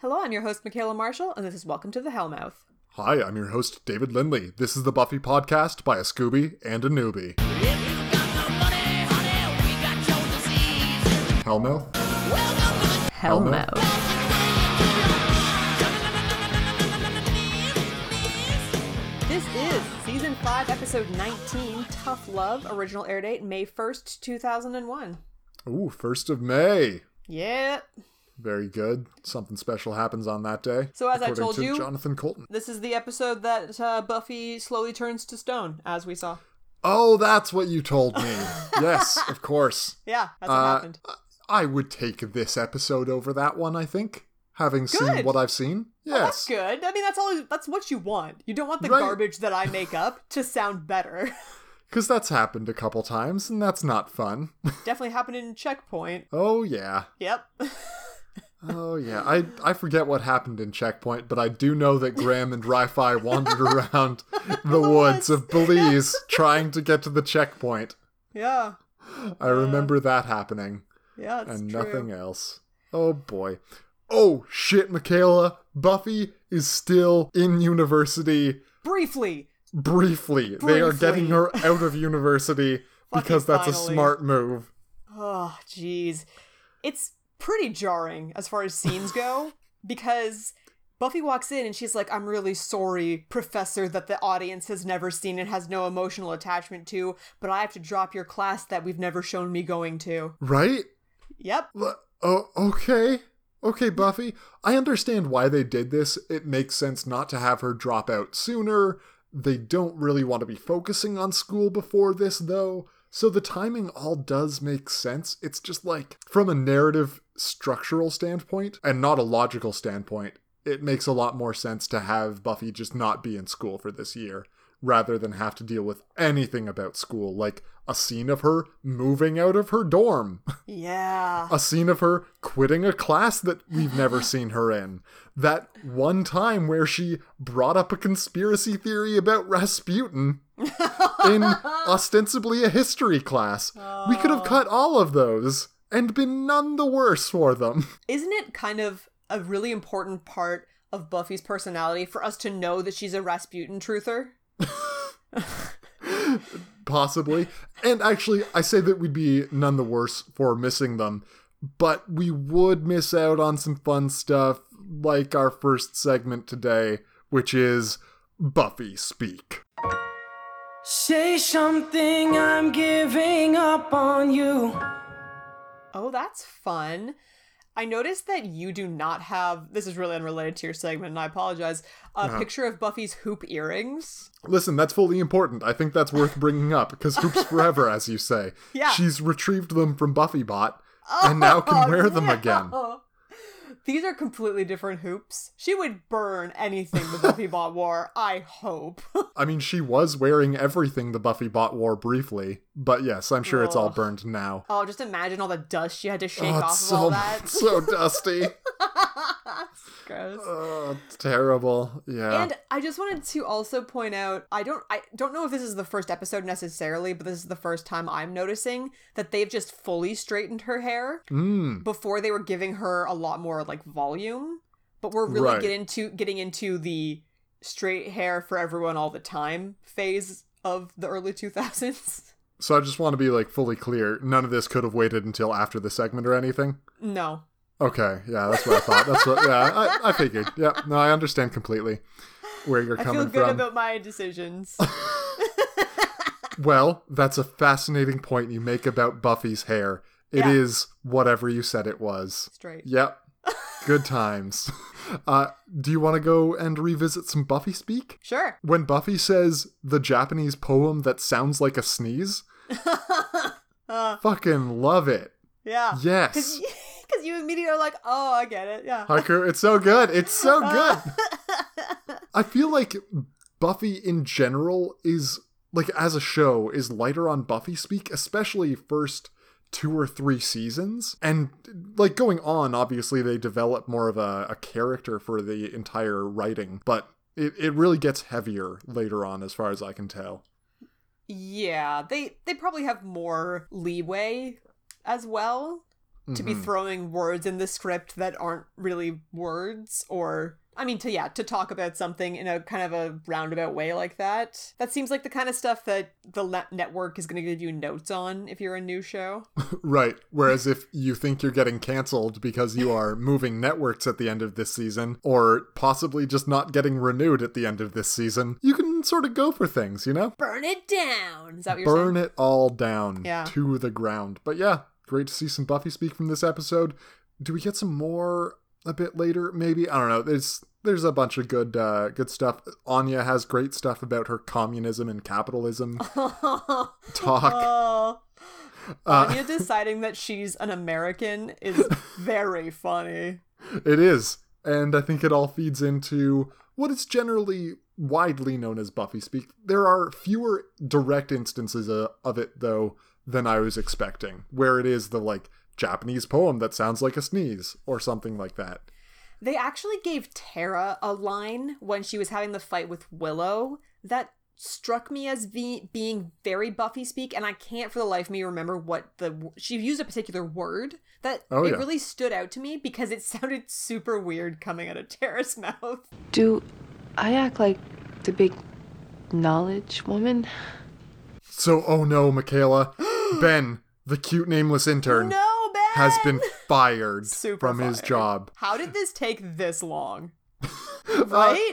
Hello, I'm your host, Michaela Marshall, and this is Welcome to the Hellmouth. Hi, I'm your host, David Lindley. This is the Buffy podcast by a Scooby and a newbie. Hellmouth? Hellmouth. This is season 5, episode 19, Tough Love, original air date May 1st, 2001. Ooh, 1st of May. Yeah. Very good. Something special happens on that day. So as I told to you- Jonathan Colton. This is the episode that uh, Buffy slowly turns to stone, as we saw. Oh, that's what you told me. yes, of course. Yeah, that's what Uh, happened. I would take this episode over that one, I think. Having seen what I've seen. That's Yes. good. I mean, that's all. That's what you want. You don't want the Right. garbage that I make up to sound better. Because that's happened a couple times, and that's not fun. Definitely happened in Checkpoint. oh, yeah. Yep. Oh yeah, I I forget what happened in Checkpoint, but I do know that Graham and Ri-Fi wandered around the woods of Belize trying to get to the checkpoint. yeah. I remember that happening, Yeah. It's and true. nothing else. Oh boy. Oh shit, Michaela. Buffy is still in university Briefly. briefly. They are getting her out of university because that's a smart move. Oh, jeez. It's pretty jarring as far as scenes go because Buffy walks in and she's like, I'm really sorry, Professor, that the audience has never seen and has no emotional attachment to, but I have to drop your class that we've never shown me going to. Right? Yep. L- Oh, okay. Okay, Buffy. I understand why they did this. It makes sense not to have her drop out sooner. They don't really want to be focusing on school before this, though. So the timing all does make sense. It's just like, from a narrative structural standpoint, and not a logical standpoint, it makes a lot more sense to have Buffy just not be in school for this year, rather than have to deal with anything about school, like a scene of her moving out of her dorm Yeah. a scene of her quitting a class that we've never seen her in. That one time where she brought up a conspiracy theory about Rasputin in ostensibly a history class. We could have cut all of those and been none the worse for them. Isn't it kind of a really important part of Buffy's personality for us to know that she's a Rasputin truther? Possibly. And actually, I say that we'd be none the worse for missing them, but we would miss out on some fun stuff like our first segment today, which is Buffy Speak. Say something, I'm giving up on you. Oh, that's fun. I noticed that you do not have this is really unrelated to your segment, and I apologize. A Uh-huh. picture of Buffy's hoop earrings. Listen, that's fully important. I think that's worth bringing up because hoops forever, as you say. Yeah. She's retrieved them from BuffyBot and now can wear them again. These are completely different hoops. She would burn anything the Buffy bot wore, I hope. I mean, she was wearing everything the BuffyBot wore briefly, but yes, I'm sure it's all burned now. oh, just imagine all the dust she had to shake Oh, off it's of so all that. so dusty. Gross. Oh, terrible. Yeah. And I just wanted to also point out I don't I don't know if this is the first episode necessarily, but this is the first time I'm noticing that they've just fully straightened her hair. Mm, Before they were giving her a lot more like volume, but we're really Right. getting into getting into the straight hair for everyone all the time phase of the early 2000s. so I just want to be like fully clear. None of this could have waited until after the segment or anything. No. Okay, yeah, that's what I thought. That's what. Yeah, I, I figured. Yeah, no, I understand completely where you're I coming from. I feel good from. about my decisions. Well, that's a fascinating point you make about Buffy's hair. It is Yeah. whatever you said it was. Straight. Yep. Good times. Uh, do you want to go and revisit some Buffy speak? Sure. When Buffy says the Japanese poem that sounds like a sneeze, Uh, fucking love it. yeah. Yes. Because you immediately are like, oh, I get it. Yeah. Hiker, it's so good. It's so good. I feel like Buffy in general is like as a show is lighter on Buffy speak, especially first two or three seasons. And like going on, obviously they develop more of a, a character for the entire writing, but it, it really gets heavier later on as far as I can tell. Yeah, they they probably have more leeway as well. To be mm-hmm. throwing words in the script that aren't really words or I mean to yeah, to talk about something in a kind of a roundabout way like that. That seems like the kind of stuff that the le- network is going to give you notes on if you're a new show. Right. Whereas if you think you're getting canceled because you are moving networks at the end of this season, or possibly just not getting renewed at the end of this season, you can sort of go for things, you know? Burn it down. Is that what you're saying? Burn saying? it all down Yeah. to the ground. But yeah, great to see some Buffy speak from this episode. Do we get some more a bit later? Maybe I don't know. There's there's a bunch of good uh, good stuff. Anya has great stuff about her communism and capitalism talk. Oh. Uh, Anya deciding that she's an American is very funny. It is. And I think it all feeds into what is generally widely known as Buffy speak. There are fewer direct instances uh, of it, though, than I was expecting, where it is the like Japanese poem that sounds like a sneeze or something like that. They actually gave Tara a line when she was having the fight with Willow that struck me as be- being very Buffy speak, and I can't for the life of me remember what the she used a particular word that Oh, it yeah. really stood out to me because it sounded super weird coming out of Tara's mouth. Do I act like the big knowledge woman? So, oh no, Michaela, Ben, the cute nameless intern, No, Ben has been fired super from his job. How did this take this long? Uh, right?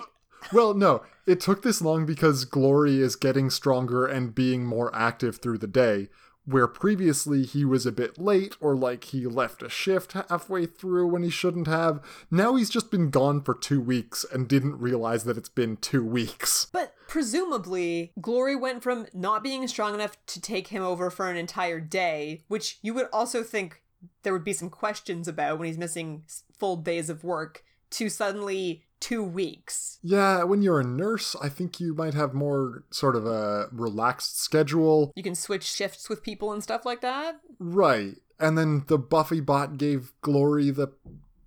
Well, no, it took this long because Glory is getting stronger and being more active through the day, where previously he was a bit late or like he left a shift halfway through when he shouldn't have. Now he's just been gone for two weeks and didn't realize that it's been two weeks. But presumably, Glory went from not being strong enough to take him over for an entire day, which you would also think there would be some questions about when he's missing full days of work, to suddenly two weeks. Yeah, when you're a nurse, I think you might have more sort of a relaxed schedule. You can switch shifts with people and stuff like that. Right. And then the Buffy bot gave Glory the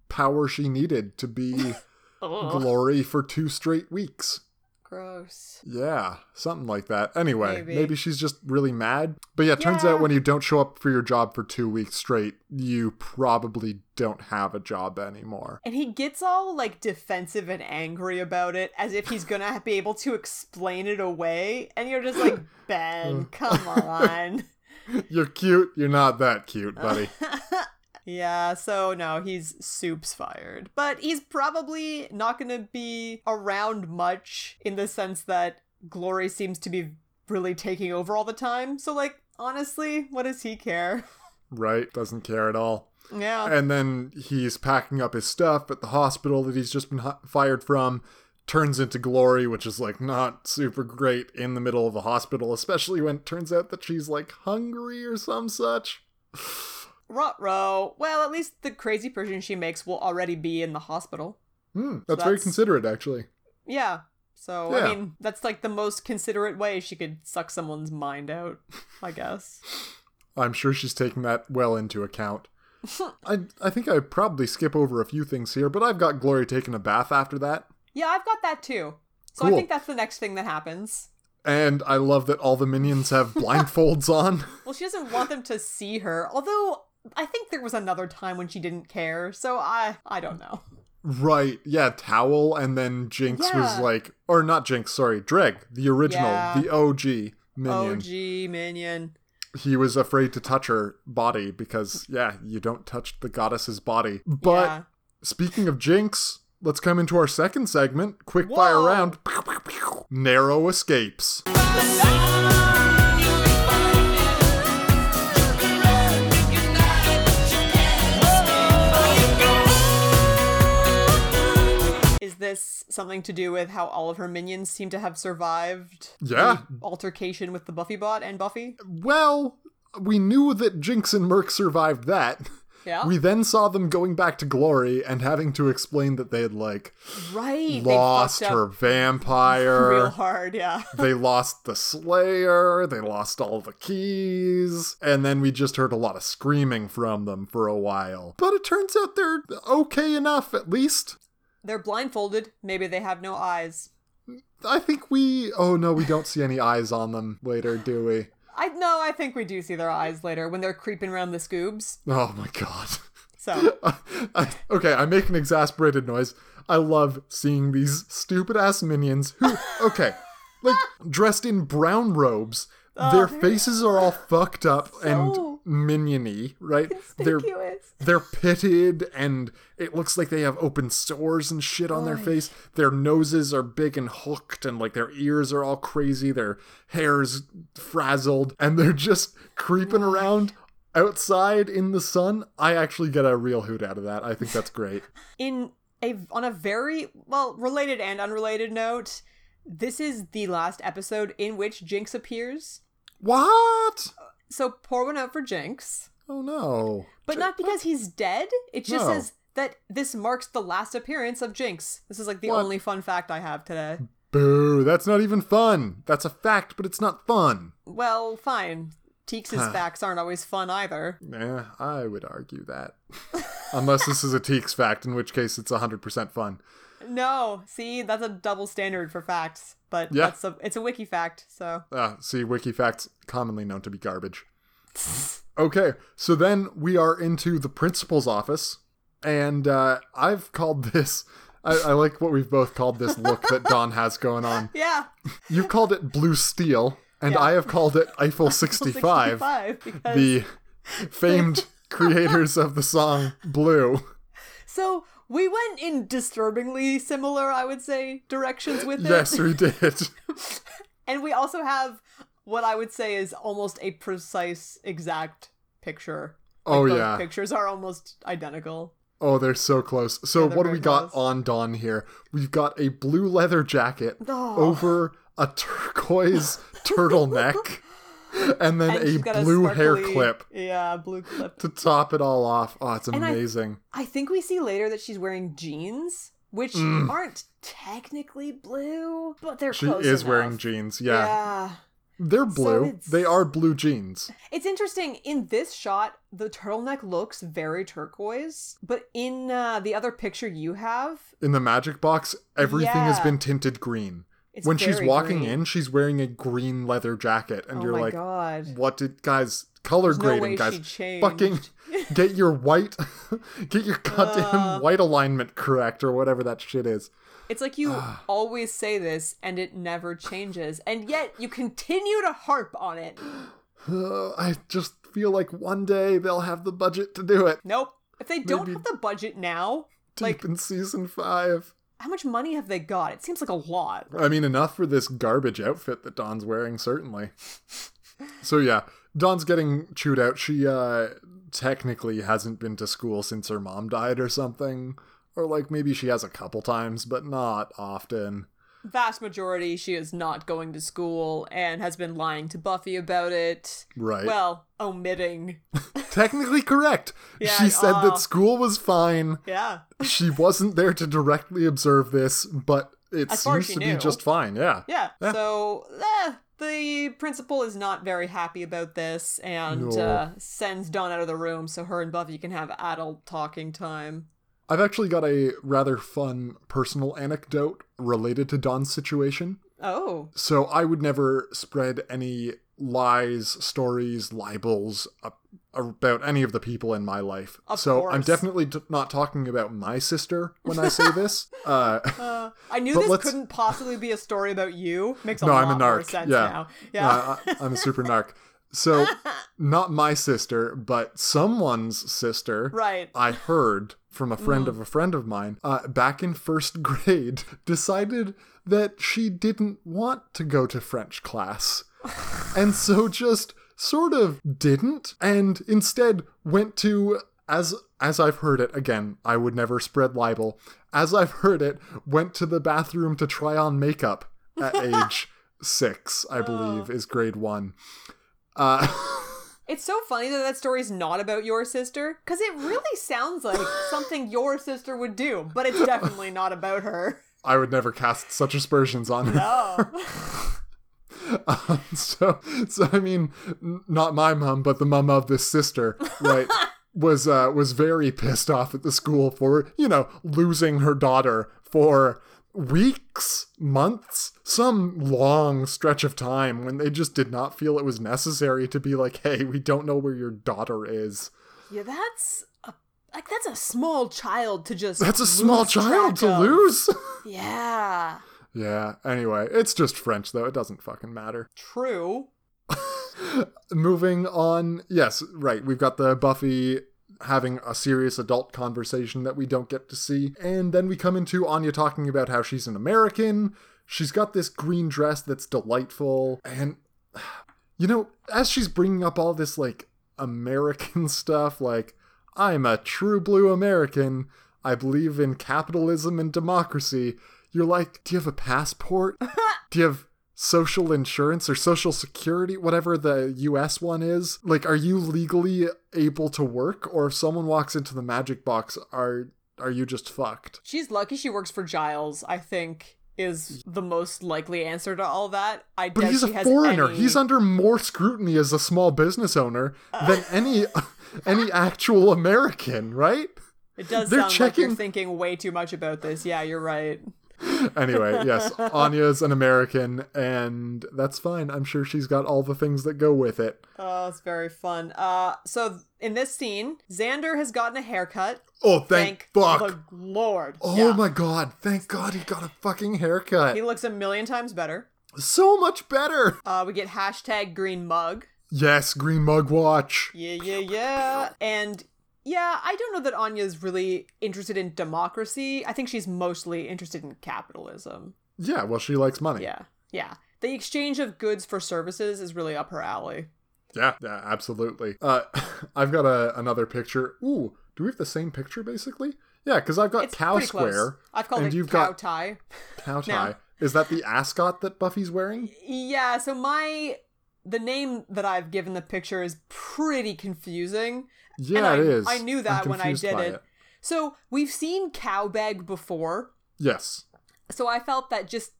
power she needed to be Ugh, oh. Glory for two straight weeks. Gross. Yeah, something like that. Anyway, Maybe. maybe, she's just really mad. But yeah, it turns Yeah. out when you don't show up for your job for two weeks straight, you probably don't have a job anymore. And he gets all like defensive and angry about it as if he's gonna be able to explain it away. And you're just like, Ben, come on. You're cute. You're not that cute, buddy. Yeah, so no, he's soups fired. But he's probably not going to be around much in the sense that Glory seems to be really taking over all the time. So, like, honestly, what does he care? right? Doesn't care at all. Yeah. And then he's packing up his stuff at the hospital that he's just been fired from. Turns into Glory, which is like not super great in the middle of a hospital, especially when it turns out that she's like hungry or some such. Ruh-roh. Well, at least the crazy person she makes will already be in the hospital. Hmm, that's, very That's- considerate, actually. Yeah. So, Yeah. I mean, that's like the most considerate way she could suck someone's mind out, I guess. I'm sure she's taking that well into account. I I think I probably skip over a few things here, but I've got Glory taking a bath after that. Yeah, I've got that too. So I think that's the next thing that happens. And I love that all the minions have blindfolds on. Well, she doesn't want them to see her. Although I think there was another time when she didn't care, so I I don't know. Right. Yeah, Towel and then Jinx was like or not Jinx, sorry, Dreg, the original, Yeah. the OG minion. OG minion. He was afraid to touch her body because yeah, you don't touch the goddess's body. But yeah. speaking of Jinx, let's come into our second segment, quick fire Whoa. round. Narrow escapes. This something to do with how all of her minions seem to have survived Yeah. the altercation with the Buffy bot and Buffy? Well, we knew that Jinx and Murk survived that. Yeah. We then saw them going back to glory and having to explain that they had like right. lost her vampire. real hard, yeah. they lost the Slayer, they lost all the keys, and then we just heard a lot of screaming from them for a while. But it turns out they're okay enough, at least. They're blindfolded. Maybe they have no eyes. I think we. Oh no, we don't see any eyes on them later, do we? I no, I think we do see their eyes later when they're creeping around the scoobs. Oh my god. So I, okay, I make an exasperated noise. I love seeing these stupid ass minions who, okay, like dressed in brown robes. Oh, their faces are all fucked up and So miniony, right? They're they're pitted and it looks like they have open sores and shit on their face. Their noses are big and hooked and like their ears are all crazy. Their hair's frazzled and they're just creeping around outside in the sun. I actually get a real hoot out of that. I think that's great. in a on a very well related and unrelated note, this is the last episode in which Jinx appears. what? So pour one out for Jinx, Oh no. but not because he's dead. It just No. says that this marks the last appearance of Jinx. This is like the What? only fun fact I have today. Boo, that's not even fun. That's a fact, but it's not fun. Well, fine. Teeks' facts aren't always fun either. Eh, I would argue that. Unless this is a Teeks fact, in which case it's 100% fun. No, see, that's a double standard for facts, but Yeah. that's a it's a wiki fact, so Ah, see, wiki facts commonly known to be garbage. Okay, so then we are into the principal's office, and uh, I've called this. I, I like what we've both called this look that Dawn has going on. yeah. You've called it blue steel, and Yeah. I have called it Eiffel 65, 65 because the famed creators of the song Blue. So we went in disturbingly similar, I would say, directions with it. Yes, we did. And we also have what I would say is almost a precise, exact picture. Like, Oh, yeah. Pictures are almost identical. Oh, they're so close. So they're what do we got on Dawn here? We've got a blue leather jacket Oh. over a turquoise turtleneck and then And a blue hair clip Yeah, blue clip. to top it all off. Oh, it's I- amazing. I think we see later that she's wearing jeans, which aren't technically blue, but they're Mm. she is enough. wearing jeans. Yeah. yeah. They're blue. it's- They are blue jeans. It's interesting in this shot, the turtleneck looks very turquoise, but in uh, the other picture you have, In the magic box, everything has been tinted green. It's when she's walking green. in, she's wearing a green leather jacket and Oh you're my like, god. what did guys color There's no grading way guys fucking get your white get your goddamn Uh. white alignment correct or whatever that shit is It's like you always say this and it never changes, and yet you continue to harp on it. Uh, i just feel like one day they'll have the budget to do it Nope. If they don't Maybe have the budget now, deep like in season five how much money have they got? It seems like a lot. i mean enough for this garbage outfit that dawn's wearing certainly so yeah dawn's getting chewed out she uh technically hasn't been to school since her mom died or something or like maybe she has a couple times but not often Vast majority, she is not going to school and has been lying to Buffy about it. right Well, omitting. technically correct. Yeah, she said uh, that school was fine. Yeah. She wasn't there to directly observe this, but it As seems to be just fine. Yeah. Yeah. Yeah. So eh, the principal is not very happy about this and No. uh, sends Dawn out of the room so her and Buffy can have adult talking time. I've actually got a rather fun personal anecdote related to Dawn's situation. Oh. So I would never spread any lies, stories, libels about any of the people in my life. Of so I'm definitely t- not talking about my sister when I say this. Uh, Uh, I knew this let's- couldn't possibly be a story about you. Makes a No, lot I'm a more narc. sense Yeah. now. Yeah. Uh, I, I'm a super narc. So, not my sister, but someone's sister. right. I heard from a friend of a friend of mine uh, back in first grade decided that she didn't want to go to French class. and so just sort of didn't and instead went to as as I've heard it again I would never spread libel as I've heard it went to the bathroom to try on makeup at age 6 I believe is grade 1 uh It's so funny that that story's not about your sister because it really sounds like something your sister would do, but it's definitely not about her. I would never cast such aspersions on her No. Um, so, so I mean, n- not my mom, but the mom of this sister, right, was uh, was very pissed off at the school for you know losing her daughter for weeks, months, some long stretch of time when they just did not feel it was necessary to be like, hey, we don't know where your daughter is. Yeah, that's a like that's a small child to just That's a small child to of. lose. Yeah. yeah, anyway, it's just French though. It doesn't fucking matter. True. Moving on. Yes, right. We've got the Buffy having a serious adult conversation that we don't get to see. And then we come into Anya talking about how she's an American. She's got this green dress that's delightful. And, you know, as she's bringing up all this, like, American stuff, like, I'm a true blue American. I believe in capitalism and democracy. You're like, do you have a passport? do you have social insurance or social security, whatever the US one is? Like, are you legally able to work? Or if someone walks into the magic box, are are you just fucked? She's lucky she works for Giles, I think, is the most likely answer to all that. I But he's a foreigner. any- He's under more scrutiny as a small business owner than any any actual American, right? It does they're sound like checking- you're thinking way too much about this. Yeah, you're right. Anyway, yes, Anya's an American, and that's fine. I'm sure she's got all the things that go with it. Oh, it's very fun. Uh, so in this scene, Xander has gotten a haircut. Oh, thank, fuck. the Lord. Oh Yeah. my god, thank god he got a fucking haircut. He looks a million times better. so much better. Uh, we get hashtag green mug. Yes, green mug watch. Yeah, yeah, yeah. And yeah, I don't know that Anya's really interested in democracy. I think she's mostly interested in capitalism. Yeah, well, she likes money. Yeah, yeah. The exchange of goods for services is really up her alley. yeah, yeah, absolutely. Uh, I've got a, another picture. Ooh, do we have the same picture basically? Yeah, because I've got It's cow square. I've called and it you've cow got tie. cow tie. Is that the ascot that Buffy's wearing? Yeah, so my the name that I've given the picture is pretty confusing. Yeah, and it I, is. I knew I'm that when I did by it. So we've seen cow cowbag before, Yes. so I felt that just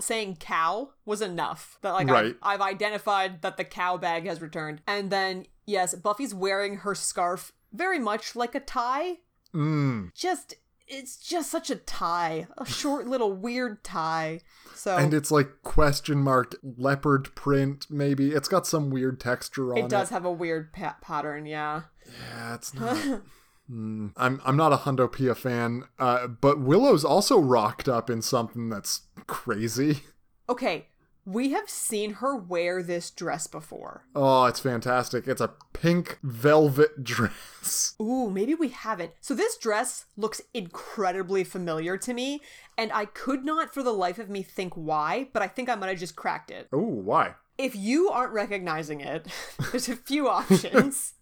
saying cow was enough. That like Right. I've, I've identified that the cow bag has returned, and then yes, Buffy's wearing her scarf very much like a tie. Mm. Just it's just such a tie, a short little weird tie. So And it's like question mark leopard print. Maybe it's got some weird texture on it. it does have a weird pa- pattern, yeah. Yeah, it's not. Hmm. I'm I'm not a Hundo Pia fan, uh, but Willow's also rocked up in something that's crazy. Okay, we have seen her wear this dress before. Oh, it's fantastic! It's a pink velvet dress. Ooh, maybe we haven't. So this dress looks incredibly familiar to me, and I could not for the life of me think why, but I think I might have just cracked it. Oh, why? If you aren't recognizing it, there's a few options.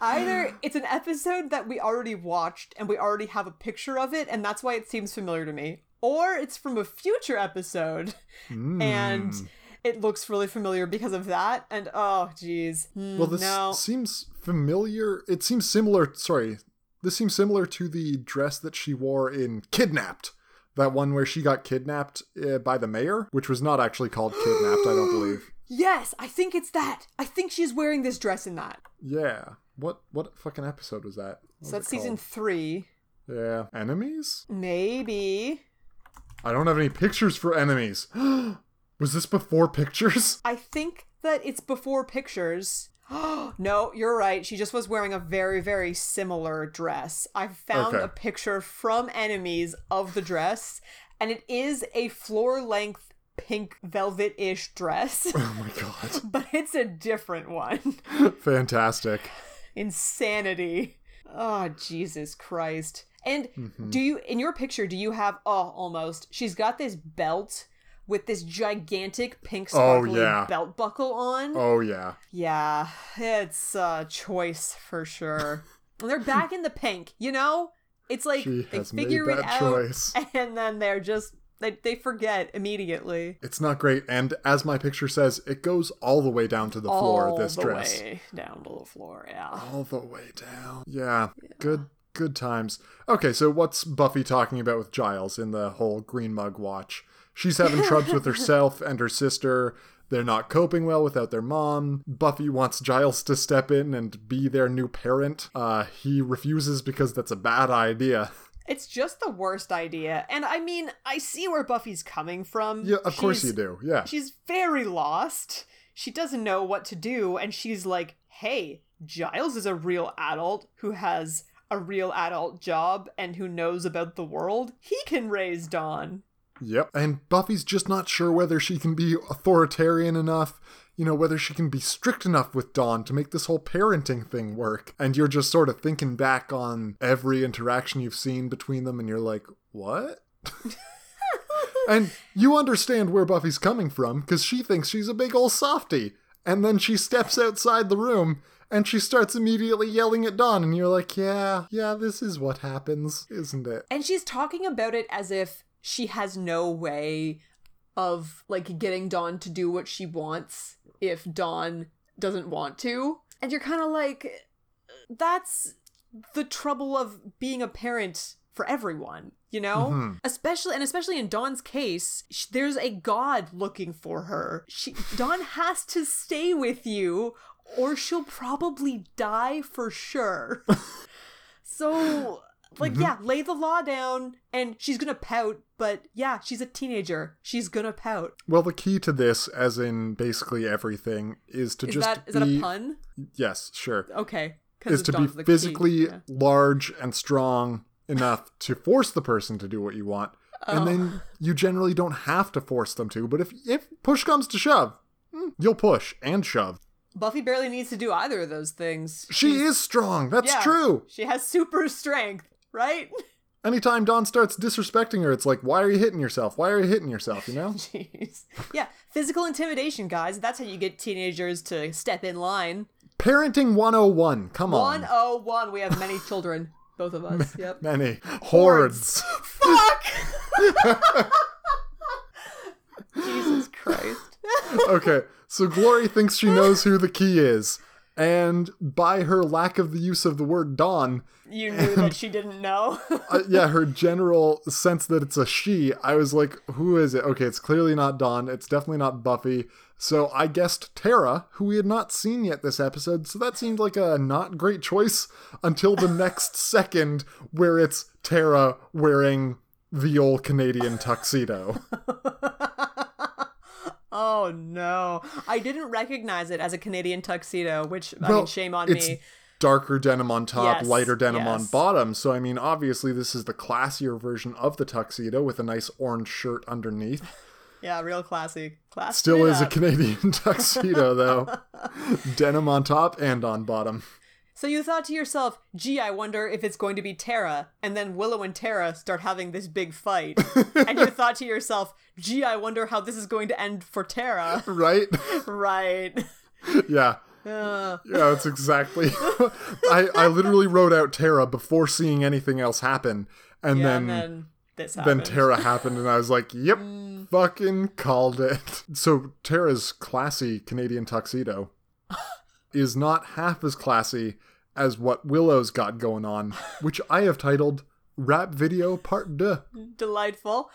Either it's an episode that we already watched and we already have a picture of it, and that's why it seems familiar to me, or it's from a future episode and Hmm. it looks really familiar because of that. And oh, geez. Hmm, Well, this no. seems familiar. It seems similar. Sorry, this seems similar to the dress that she wore in Kidnapped. That one where she got kidnapped uh, by the mayor, which was not actually called Kidnapped, I don't believe. Yes, I think it's that. I think she's wearing this dress in that. Yeah. What what fucking episode was that? What So was that's season called? three. Yeah. Enemies? Maybe. I don't have any pictures for enemies. was this before pictures? I think that it's before pictures. no, you're right. She just was wearing a very, very similar dress. I found Okay. a picture from Enemies of the dress, and it is a floor length pink velvet ish dress, Oh my god. but it's a different one. Fantastic. Insanity. Oh, Jesus Christ. And Mm-hmm. do you, in your picture, do you have, oh, almost, she's got this belt with this gigantic pink Oh, sparkly yeah. belt buckle on. Oh yeah. Yeah, it's a choice for sure. and they're back in the pink, you know? It's like they figure it out choice. and then they're just they, they forget immediately. It's not great, and as my picture says, it goes all the way down to the floor. This dress. All the dress, way down to the floor, yeah. all the way down. Yeah, good, good times. Okay, so what's Buffy talking about with Giles in the whole Green Mug watch? She's having troubles with herself and her sister. They're not coping well without their mom. Buffy wants Giles to step in and be their new parent. Uh, he refuses because that's a bad idea. It's just the worst idea. And I mean, I see where Buffy's coming from. Yeah, of course She's- you do. Yeah. She's very lost. She doesn't know what to do, and she's like, hey, Giles is a real adult who has a real adult job and who knows about the world. He can raise Dawn. Yep. And Buffy's just not sure whether she can be authoritarian enough, you know, whether she can be strict enough with Dawn to make this whole parenting thing work. And you're just sort of thinking back on every interaction you've seen between them, and you're like, what? and you understand where Buffy's coming from because she thinks she's a big old softy. And then she steps outside the room and she starts immediately yelling at Dawn, and you're like, yeah, yeah, this is what happens, isn't it? And she's talking about it as if she has no way of like getting Dawn to do what she wants if Dawn doesn't want to. And you're kind of like that's the trouble of being a parent for everyone, you know? Mhm. Especially and especially in Dawn's case, sh- there's a god looking for her. She Dawn has to stay with you or she'll probably die for sure. so like yeah, lay the law down and she's going to pout, but yeah, she's a teenager. She's to pout. Well, the key to this, as in basically everything, is to Is just that is be, that a pun? Yes, sure. Okay. Is to be Dawn's the key. physically Yeah. large and strong enough to force the person to do what you want, Oh. and then you generally don't have to force them to. But if if push comes to shove, hmm, you'll push and shove. Buffy barely needs to do either of those things. She is strong. That's Yeah. true. She has super strength, right? Anytime Dawn starts disrespecting her, it's like, why are you hitting yourself? Why are you hitting yourself? You know? Jeez. Yeah, physical intimidation, guys. That's how you get teenagers to step in line. Parenting 101. Come on. 101. We have many children, both of us. Yep. Many hordes. Fuck! Jesus Christ. okay, so Glory thinks she knows who the key is, and by her lack of the use of the word Dawn, You knew that she didn't know. uh, yeah, her general sense that it's a she, I was like, who is it? Okay, it's clearly not Dawn. It's definitely not Buffy. So I guessed Tara, who we had not seen yet this episode. So that seemed like a not great choice until the next second, where it's Tara wearing the old Canadian tuxedo. oh no. I didn't recognize it as a Canadian tuxedo, which, I mean, shame on it's me. darker denim on top, Yes, lighter denim on bottom. So I mean, obviously this is the classier version of the tuxedo with a nice orange shirt underneath. Yeah, real classy. Class. Still is a. Canadian tuxedo though. denim on top and on bottom. So you thought to yourself, gee, I wonder if it's going to be Tara. And then Willow and Tara start having this big fight. and you thought to yourself, gee, I wonder how this is going to end for Tara. Right? right. yeah. Uh, Yeah, that's exactly. I, I literally wrote out Tara before seeing anything else happen. And yeah, then and then this then happened. Tara happened, and I was like, "Yep, fucking called it." So Tara's classy Canadian tuxedo is not half as classy as what Willow's got going on, which I have titled "Rap Video Part Deux." Delightful.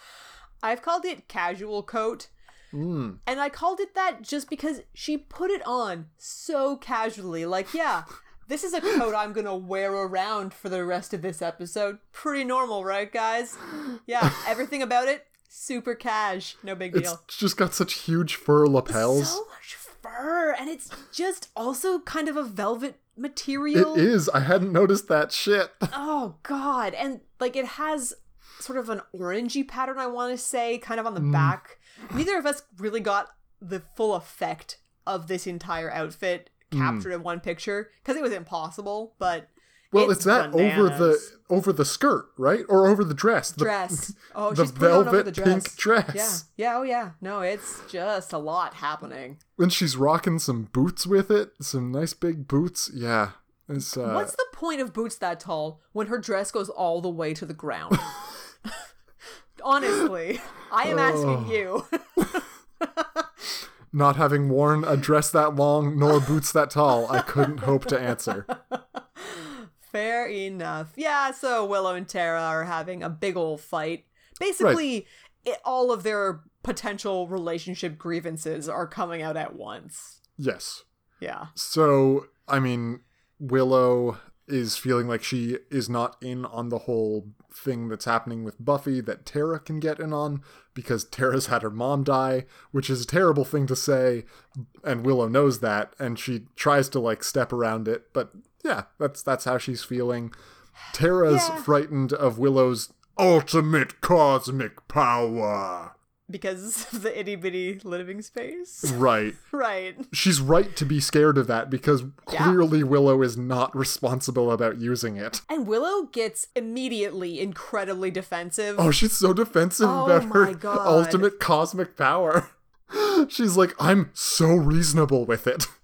I've called it casual coat. Mm. And I called it that just because she put it on so casually. Like, yeah, this is a coat I'm gonna wear around for the rest of this episode. Pretty normal, right, guys? Yeah, everything about it, super cash. No big deal. It's just got such huge fur lapels. So much fur, and it's just also kind of a velvet material. it is. I hadn't noticed that shit. Oh god, and like it has sort of an orangey pattern I want to say kind of on the mm. back. Neither of us really got the full effect of this entire outfit captured mm. in one picture because it was impossible, but Well, it's, that over the over the skirt, right, or over the dress. The, dress. Oh, the she's on over the dress. pink dress. Yeah. Yeah, oh yeah. No, it's just a lot happening. And she's rocking some boots with it, some nice big boots. Yeah, it's uh, What's the point of boots that tall when her dress goes all the way to the ground? Honestly, I am asking you. not having worn a dress that long nor boots that tall. I couldn't hope to answer. Fair enough. Yeah, so Willow and Tara are having a big old fight. Basically, it, all of their potential relationship grievances are coming out at once. Yes. Yeah. So I mean, Willow is feeling like she is not in on the whole thing that's happening with Buffy that Tara can get in on because Tara's had her mom die, which is a terrible thing to say, and Willow knows that, and she tries to like step around it, but yeah, that's that's how she's feeling. Tara's Yeah. frightened of Willow's ultimate cosmic power. because of the itty bitty living space. Right. right. She's right to be scared of that because Yeah. clearly Willow is not responsible about using it. And Willow gets immediately incredibly defensive. Oh, she's so defensive Oh about her God. ultimate cosmic power. She's like, I'm so reasonable with it.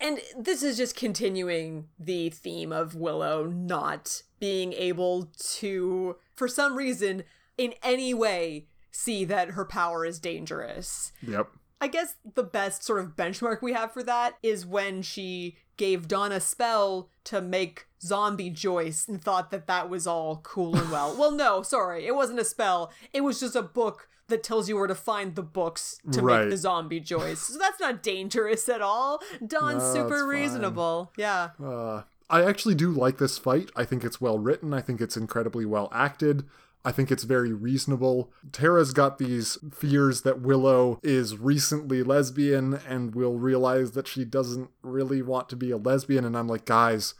And this is just continuing the theme of Willow not being able to, for some reason, in any way, see that her power is dangerous. Yep. I guess the best sort of benchmark we have for that is when she gave Dawn a spell to make zombie Joyce and thought that that was all cool and well. well, no, sorry, it wasn't a spell. It was just a book that tells you where to find the books to Right. make the zombie Joyce. So that's not dangerous at all. Dawn's No, super reasonable. Yeah. Uh, I actually do like this fight. I think it's well written. I think it's incredibly well acted. I think it's very reasonable. Tara's got these fears that Willow is recently lesbian and will realize that she doesn't really want to be a lesbian. And I'm like, guys,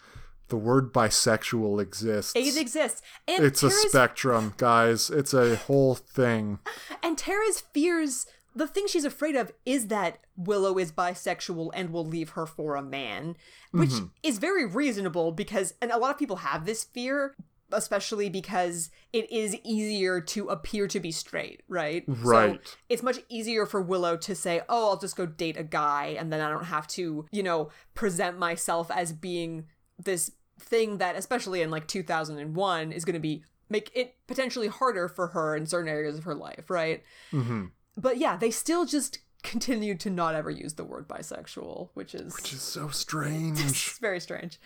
the word bisexual exists. It exists. And It's a spectrum, guys. It's a whole thing. And Tara's fears, the thing she's afraid of is that Willow is bisexual and will leave her for a man, which Mm-hmm. is very reasonable because, and a lot of people have this fear, especially because it is easier to appear to be straight, right? Right. So it's much easier for Willow to say, oh, I'll just go date a guy and then I don't have to, you know, present myself as being this thing that, especially in like 2001, is going to be make it potentially harder for her in certain areas of her life, right? hmm But yeah, they still just continue to not ever use the word bisexual, which is, Which is so strange. it's very strange.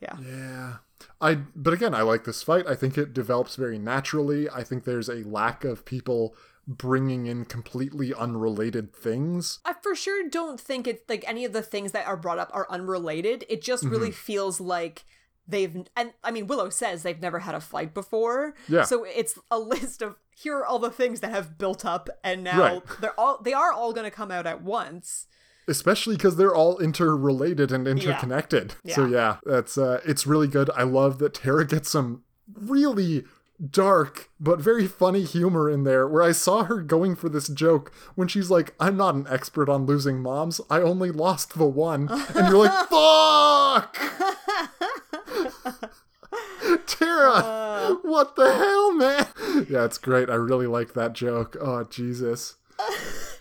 Yeah. Yeah. I but again, I like this fight. I think it develops very naturally. I think there's a lack of people bringing in completely unrelated things. I for sure don't think it's like any of the things that are brought up are unrelated. It just really feels like they've and I mean Willow says they've never had a fight before. Yeah. So it's a list of here are all the things that have built up and now Right. they're all they are all going to come out at once. Especially because they're all interrelated and interconnected. So yeah, that's uh it's really good. I love that Tara gets some really dark but very funny humor in there where I saw her going for this joke when she's like, I'm not an expert on losing moms. I only lost the one. And you're like, fuck! Tara! what the hell, man? Yeah, it's great. I really like that joke. Oh, Jesus.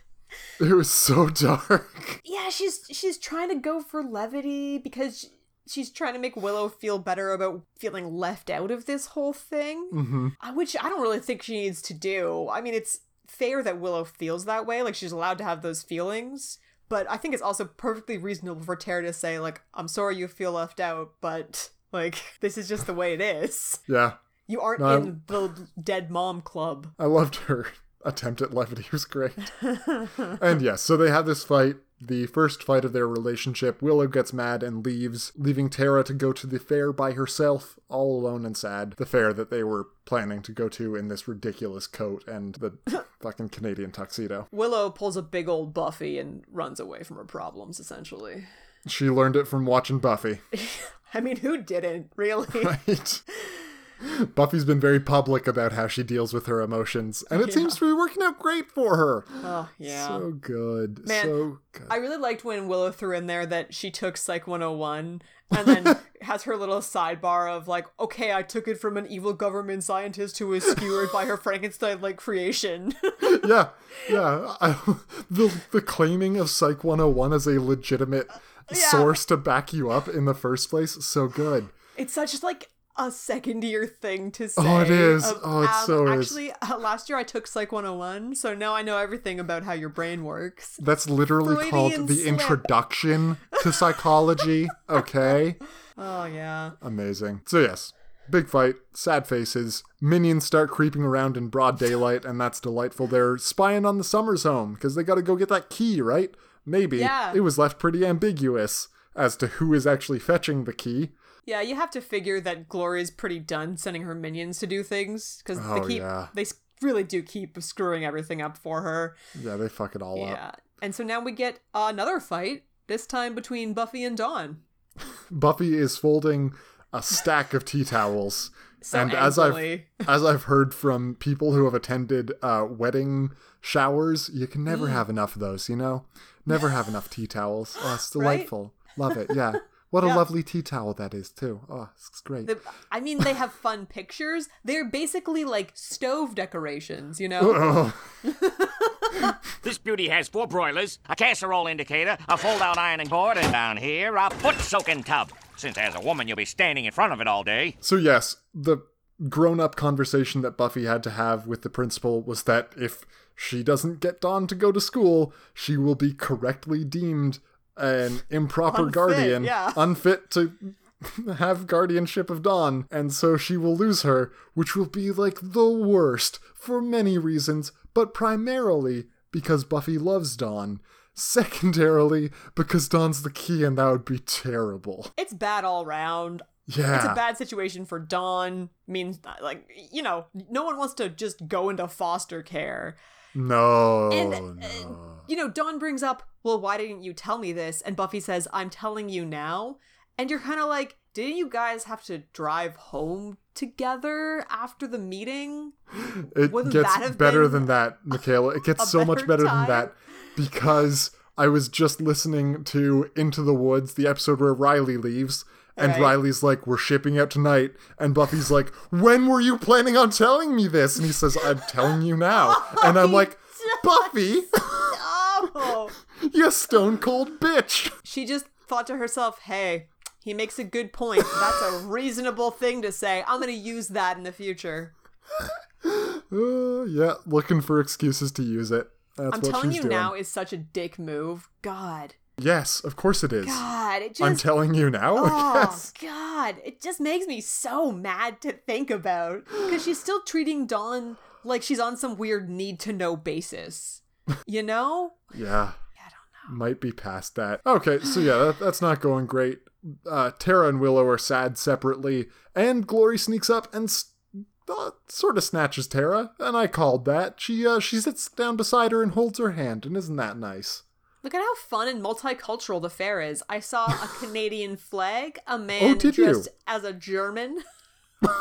It was so dark. Yeah, she's she's trying to go for levity because she's trying to make Willow feel better about feeling left out of this whole thing, hmm uh, which I don't really think she needs to do. I mean, it's fair that Willow feels that way, like she's allowed to have those feelings, but I think it's also perfectly reasonable for Tara to say like, "I'm sorry you feel left out, but like this is just the way it is. Yeah, You aren't No, in the dead mom club." I loved her attempt at levity. It was great. and yes, so they have this fight. The first fight of their relationship, Willow gets mad and leaves, leaving Tara to go to the fair by herself, all alone and sad. The fair that they were planning to go to in this ridiculous coat and the fucking Canadian tuxedo. Willow pulls a big old Buffy and runs away from her problems essentially. She learned it from watching Buffy. I mean, who didn't, really? Right? Buffy's been very public about how she deals with her emotions, and it seems to be working out great for her. Oh, yeah. So good. Man, so good. I really liked when Willow threw in there that she took Psych 101 and then has her little sidebar of like, okay, I took it from an evil government scientist who was skewered by her Frankenstein like creation. yeah, yeah. I, the the claiming of Psych 101 as a legitimate Yeah. source to back you up in the first place, so good. it's such like a second year thing to say. Oh, it is. of, Oh, it so is. Actually, uh, last year I took Psych 101, so now I know everything about how your brain works. That's literally Freudian called the slip. introduction to psychology. Okay. Oh, yeah. Amazing. So yes, big fight, sad faces. Minions start creeping around in broad daylight, and that's delightful. They're spying on the Summers home because they got to go get that key, right? Maybe. Yeah. It was left pretty ambiguous as to who is actually fetching the key. Yeah, you have to figure that Glory's pretty done sending her minions to do things because Oh, they keep yeah. they really do keep screwing everything up for her. Yeah, they fuck it all up. Yeah, and so now we get another fight. This time between Buffy and Dawn. Buffy is folding a stack of tea towels. So and as I've as I've heard from people who have attended uh, wedding showers, you can Mm. never have enough of those. You know, never have enough tea towels. Oh, it's Right? delightful. Love it. Yeah. What a lovely tea towel that is too. Oh, it's great. The- I mean, they have fun pictures. They're basically like stove decorations, you know? Oh, This beauty has four broilers, a casserole indicator, a fold-out ironing board, and down here, a foot-soaking tub. Since as a woman you'll be standing in front of it all day. so yes, the grown-up conversation that Buffy had to have with the principal was that if she doesn't get Dawn to go to school, she will be correctly deemed an improper Unfit, guardian, yeah. unfit to have guardianship of Dawn, and so she will lose her, which will be like the worst for many reasons, but primarily because Buffy loves Dawn. Secondarily, because Dawn's the key, and that would be terrible. It's bad all round. Yeah. It's a bad situation for Dawn. Means like you know, no one wants to just go into foster care. No, And uh, no. you know, Dawn brings up, "Well, why didn't you tell me this?" And Buffy says, "I'm telling you now." And you're kind of like, "Didn't you guys have to drive home together after the meeting?" It wouldn't gets that have better than that, Michaela. It gets so much better better than that because I was just listening to Into the Woods, the episode where Riley leaves. And Right. Riley's like, We're shipping out tonight. And Buffy's like, When were you planning on telling me this? And he says, I'm telling you now. And I'm like, Buffy, Oh, you stone cold bitch. she just thought to herself, "Hey." He makes a good point. That's a reasonable thing to say. I'm going to use that in the future. Uh, yeah, looking for excuses to use it. That's I'm telling you doing. now is such a dick move. God. Yes, of course it is. God, it just I'm telling you now. Oh yes. God! It just makes me so mad to think about because she's still treating Dawn like she's on some weird need to know basis. You know? Yeah. I don't know. Might be past that. Okay, so yeah, that, that's not going great. Uh, Tara and Willow are sad separately, and Glory sneaks up and s- uh, sort of snatches Tara, and I called that. She uh, she sits down beside her and holds her hand, and isn't that nice? Look at how fun and multicultural the fair is. I saw a Canadian flag, a man Oh, did you? dressed as a German.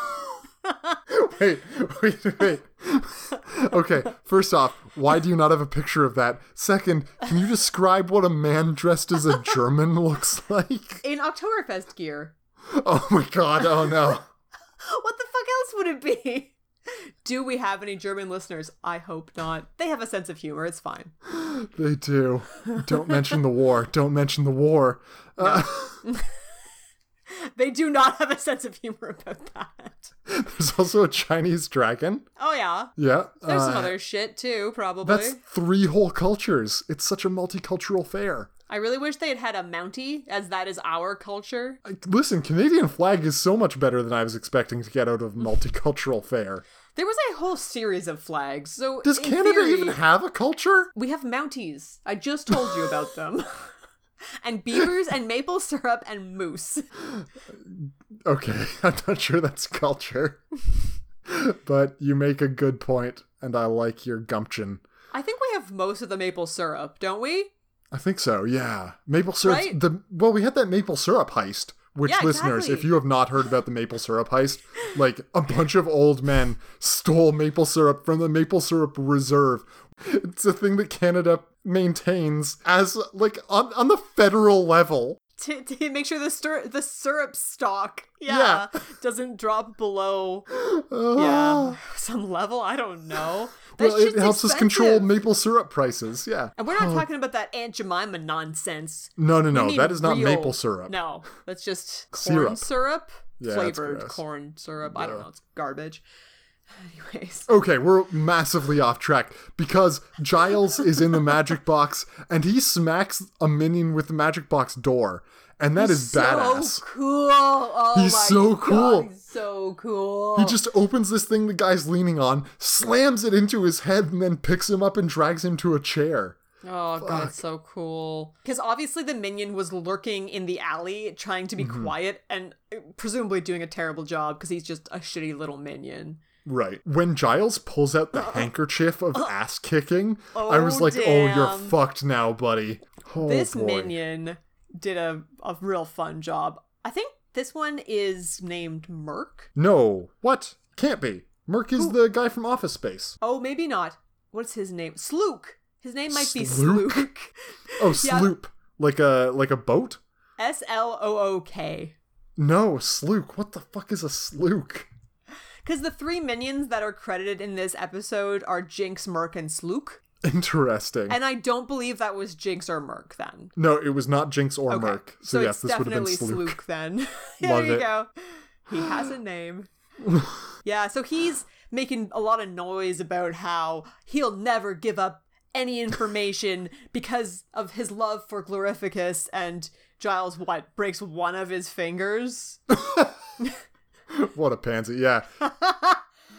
Wait, wait, wait. okay, first off, why do you not have a picture of that? Second, can you describe what a man dressed as a German looks like? In Oktoberfest gear. Oh my god, oh no. What the fuck else would it be? Do we have any German listeners? I hope not. They have a sense of humor. It's fine. They do. Don't mention the war. Don't mention the war. Uh, They do not have a sense of humor about that. there's also a Chinese dragon. Oh yeah. Yeah. There's some uh, other shit too, probably. That's three whole cultures. It's such a multicultural fair. I really wish they had had a Mountie, as that is our culture. Listen, Canadian flag is so much better than I was expecting to get out of multicultural fair. There was a whole series of flags, so Does Canada theory, even have a culture? We have Mounties. I just told you about them. and beavers and maple syrup and moose. Okay, I'm not sure that's culture. but you make a good point, and I like your gumption. I think we have most of the maple syrup, don't we? I think so, yeah. Maple syrup. Right? The well, we had that maple syrup heist. Which Yeah, listeners, exactly. if you have not heard about the maple syrup heist, like a bunch of old men stole maple syrup from the maple syrup reserve. It's a thing that Canada maintains as like on, on the federal level. To, to make sure the stir- the syrup stock, yeah, doesn't drop below, yeah, some level. I don't know. Well, it helps us control maple syrup prices. Yeah. And we're not talking about that Aunt Jemima nonsense. No, no, no. That is not real- maple syrup. No, that's just corn Syrup. syrup, Yeah, flavored corn syrup. I don't know. It's garbage. Anyways, Okay, we're massively off track because Giles is in the magic box and he smacks a minion with the magic box door. And that is so badass. cool. Oh He's my so God, cool. he's so cool. He just opens this thing the guy's leaning on, slams it into his head, and then picks him up and drags him to a chair. Oh god, so cool. Because obviously the minion was lurking in the alley, trying to be Mm-hmm. quiet and uh, presumably doing a terrible job because he's just a shitty little minion. Right. When Giles pulls out the handkerchief of ass kicking, I was Oh, like, oh, you're fucked now, buddy. Oh, this boy. minion did a, a real fun job. I think this one is named Murk. No. What? Can't be. Murk is the guy from Office Space. Oh, maybe not. What's his name? Slook. His name might be Slook? Slook. Oh, Yeah. sloop. Like a like a boat? S L O O K. No, slook. What the fuck is a slook? Because the three minions that are credited in this episode are Jinx, Murk, and Slook. Interesting. And I don't believe that was Jinx or Murk then. no, it was not Jinx or Okay. Murk. So, yes, it's this would have been definitely slook. Slook then. there you it. go. He has a name. yeah, so he's making a lot of noise about how he'll never give up any information because of his love for Glorificus and Giles what breaks one of his fingers. What a pansy, yeah.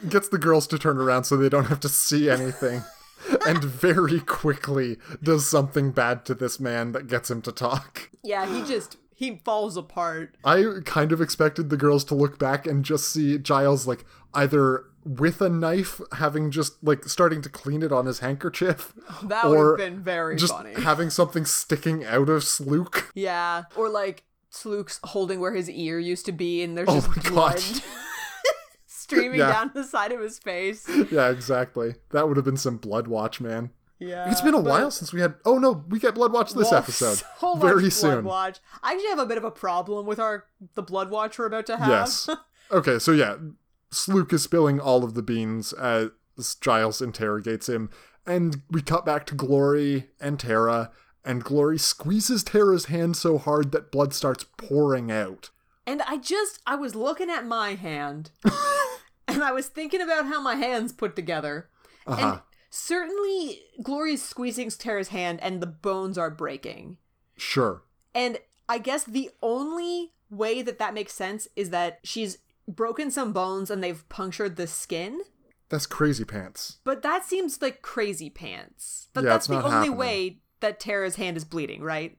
Gets the girls to turn around so they don't have to see anything. and very quickly does something bad to this man that gets him to talk. Yeah, he just he falls apart. I kind of expected the girls to look back and just see Giles like either with a knife having just like starting to clean it on his handkerchief That would or have been very just funny. having something sticking out of Slook. Yeah, or like Slook's holding where his ear used to be, and there's Oh just blood streaming Yeah. down the side of his face. yeah, exactly. That would have been some Blood Watch, man. Yeah, It's been a while since we had. Oh no, we get Blood Watch this Well, episode so very soon. Watch. I actually have a bit of a problem with our the Blood Watch we're about to have. Yes. Okay, so yeah, Slook is spilling all of the beans as Giles interrogates him, and we cut back to Glory and Tara, and Glory squeezes Tara's hand so hard that blood starts pouring out. and I just I was looking at my hand, and I was thinking about how my hands put together, Uh-huh. and certainly Glory's squeezing Tara's hand, and the bones are breaking. Sure. And I guess the only way that that makes sense is that she's broken some bones and they've punctured the skin. That's crazy pants. But that seems like crazy pants. But Yeah, that's the only happening. way that Tara's hand is bleeding, right?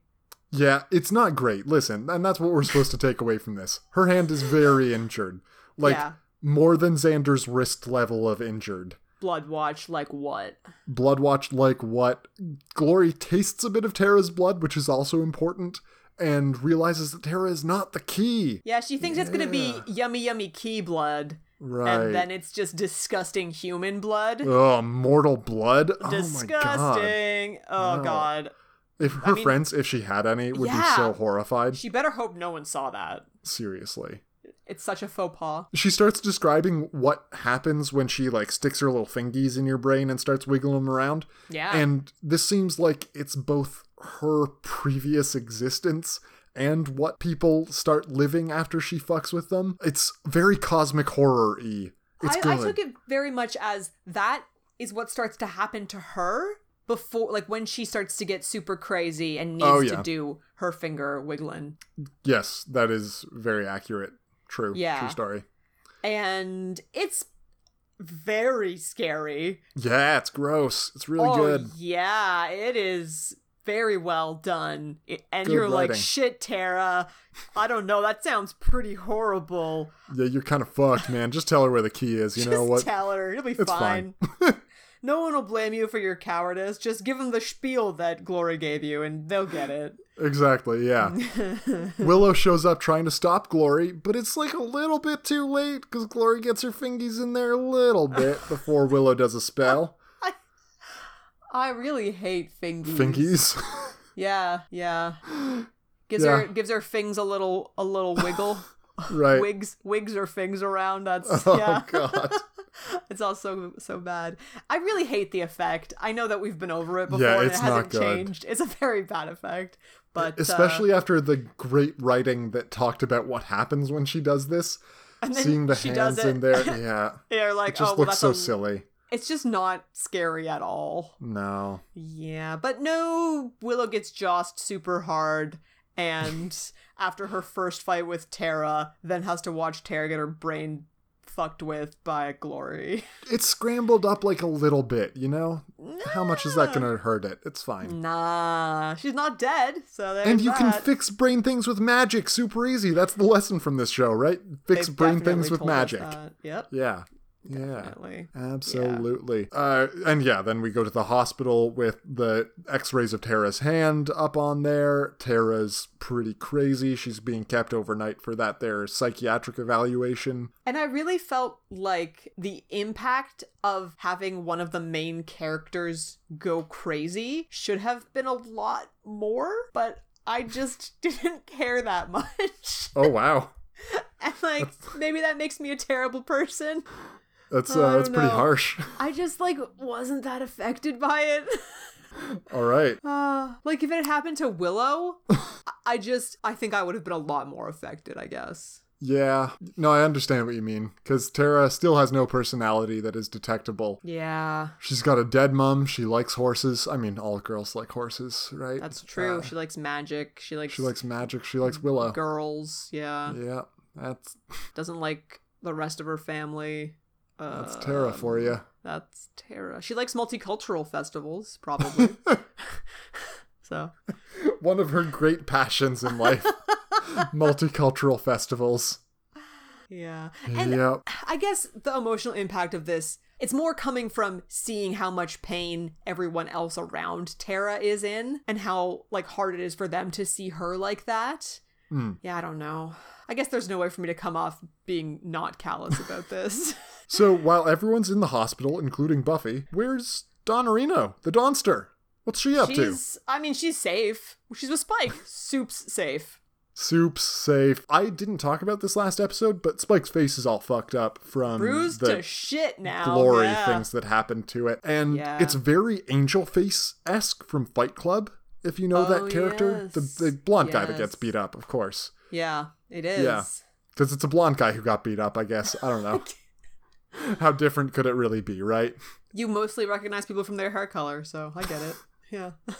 Yeah, it's not great. Listen, and that's what we're supposed to take away from this. Her hand is very injured. Like, Yeah. More than Xander's wrist level of injured. Blood watch, like what? Blood Watch like what? Glory tastes a bit of Tara's blood, which is also important, and realizes that Tara is not the key. Yeah, she thinks it's gonna be yummy, yummy key blood. Right. And then it's just disgusting human blood. Oh, mortal blood. Oh my god. Disgusting. Oh No. god. If her mean- friends, if she had any, would be so horrified. She better hope no one saw that. Seriously. It's such a faux pas. She starts describing what happens when she like sticks her little fingies in your brain and starts wiggling them around. Yeah. And this seems like it's both her previous existence and what people start living after she fucks with them. It's very cosmic horror y. I. I took it very much as that is what starts to happen to her before, like when she starts to get super crazy and oh, needs Oh, to do her finger wiggling. Yes, that is very accurate. True. Yeah. True story. And it's very scary. Yeah, it's gross. It's really oh, good. yeah, it is very well done. And Good you're like, shit, Tara. I don't know. That sounds pretty horrible. Yeah, you're kind of fucked, man. Just tell her where the key is. You Just know what? tell her. You'll be It's fine. fine. no one will blame you for your cowardice. Just give them the spiel that Glory gave you, and they'll get it. Exactly, yeah. Willow shows up trying to stop Glory, but it's like a little bit too late because Glory gets her fingies in there a little bit before Willow does a spell. I I really hate fingies. Fingies? Yeah, yeah. Gives Yeah. her gives her fings a little a little wiggle. right. Wigs wigs her fings around. That's Oh, yeah. God. it's all so so bad. I really hate the effect. I know that we've been over it before Yeah, and it it's hasn't changed. It's a very bad effect. But uh, Especially after the great writing that talked about what happens when she does this. Seeing the hands in there. Yeah. They're like, It just oh, well, looks that's so a- silly. It's just not scary at all. No. Yeah, but no, Willow gets jossed super hard, and after her first fight with Tara, then has to watch Tara get her brain fucked with by Glory. It's scrambled up like a little bit, you know? how much is that going to hurt it? It's fine. Nah, she's not dead, so there's And you can fix brain things with magic super easy. That's the lesson from this show, right? Fix They've brain things with magic. Yep. Yeah. Yeah. Definitely. Absolutely. Uh, and yeah, then we go to the hospital with the x rays of Tara's hand up on there. Tara's pretty crazy. She's being kept overnight for that their psychiatric evaluation. And I really felt like the impact of having one of the main characters go crazy should have been a lot more, but I just didn't care that much. Oh, wow. and like maybe that makes me a terrible person. That's uh, that's don't pretty know. harsh. I just like wasn't that affected by it. All right. Uh, like if it had happened to Willow, I- I just I think I would have been a lot more affected, I guess. Yeah. No, I understand what you mean. Because Tara still has no personality that is detectable. Yeah, She's got a dead mom. She likes horses. I mean, all girls like horses, right? that's true. Uh, she likes magic. She likes she likes magic. She likes Willow. girls. Yeah. Yeah. That's Doesn't like the rest of her family. Uh, that's Tara for you. That's Tara. She likes multicultural festivals, probably. so One of her great passions in life. Multicultural festivals. yeah, and yeah. I guess the emotional impact of this. It's more coming from seeing how much pain everyone else around Tara is in and how like hard it is for them to see her like that. Hmm. Yeah, I don't know. I guess there's no way for me to come off being not callous about this. So while everyone's in the hospital, including Buffy, where's Dawn Areno, the Donster? What's she up to? she's I mean, she's safe. She's with Spike. Soup's safe. Soup's safe. I didn't talk about this last episode, but Spike's face is all fucked up from Bruised the to shit now. glory yeah. things that happened to it. And Yeah. it's very Angel Face esque from Fight Club, if you know Oh, that character. The, yes. the blonde guy that gets beat up, of course. Yeah, it is. Yeah. Because it's a blonde guy who got beat up, I guess. I don't know. How different could it really be, right? You mostly recognize people from their hair color, so I get it. Yeah.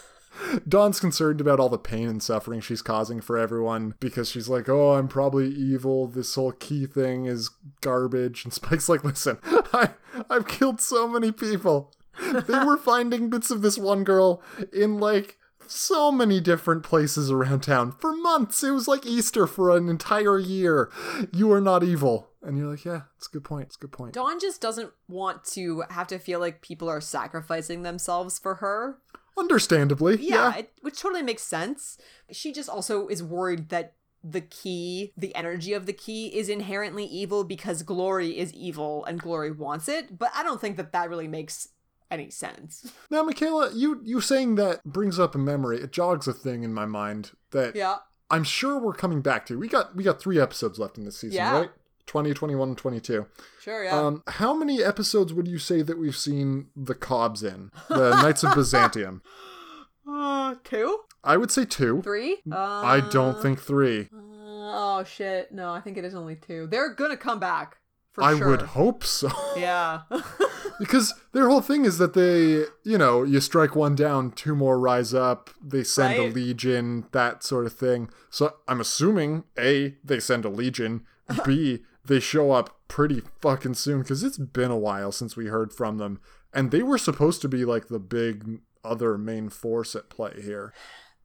Dawn's concerned about all the pain and suffering she's causing for everyone because she's like, oh, I'm probably evil. This whole key thing is garbage. And Spike's like, listen, I, I've killed so many people. They were finding bits of this one girl in like so many different places around town for months. It was like Easter for an entire year. You are not evil. And you're like, yeah, it's a good point. It's a good point. Dawn just doesn't want to have to feel like people are sacrificing themselves for her. Understandably. Yeah, Yeah. It, which totally makes sense. She just also is worried that the key, the energy of the key, is inherently evil because Glory is evil and Glory wants it. But I don't think that that really makes any sense. Now, Michaela, you you saying that brings up a memory. It jogs a thing in my mind that Yeah. I'm sure we're coming back to. We got we got three episodes left in this season, Yeah. right? 20, 21, and 22. Sure, yeah. Um, how many episodes would you say that we've seen the cobs in? The Knights of Byzantium. uh, two? I would say two. Three? Uh, I don't think three. Oh shit! No, I think it is only two. They're gonna come back for I sure. would hope so. Yeah. because their whole thing is that they, you know, you strike one down, two more rise up, they send a legion, that sort of thing. So I'm assuming A, they send a legion, B, they show up pretty fucking soon because it's been a while since we heard from them. And they were supposed to be like the big other main force at play here.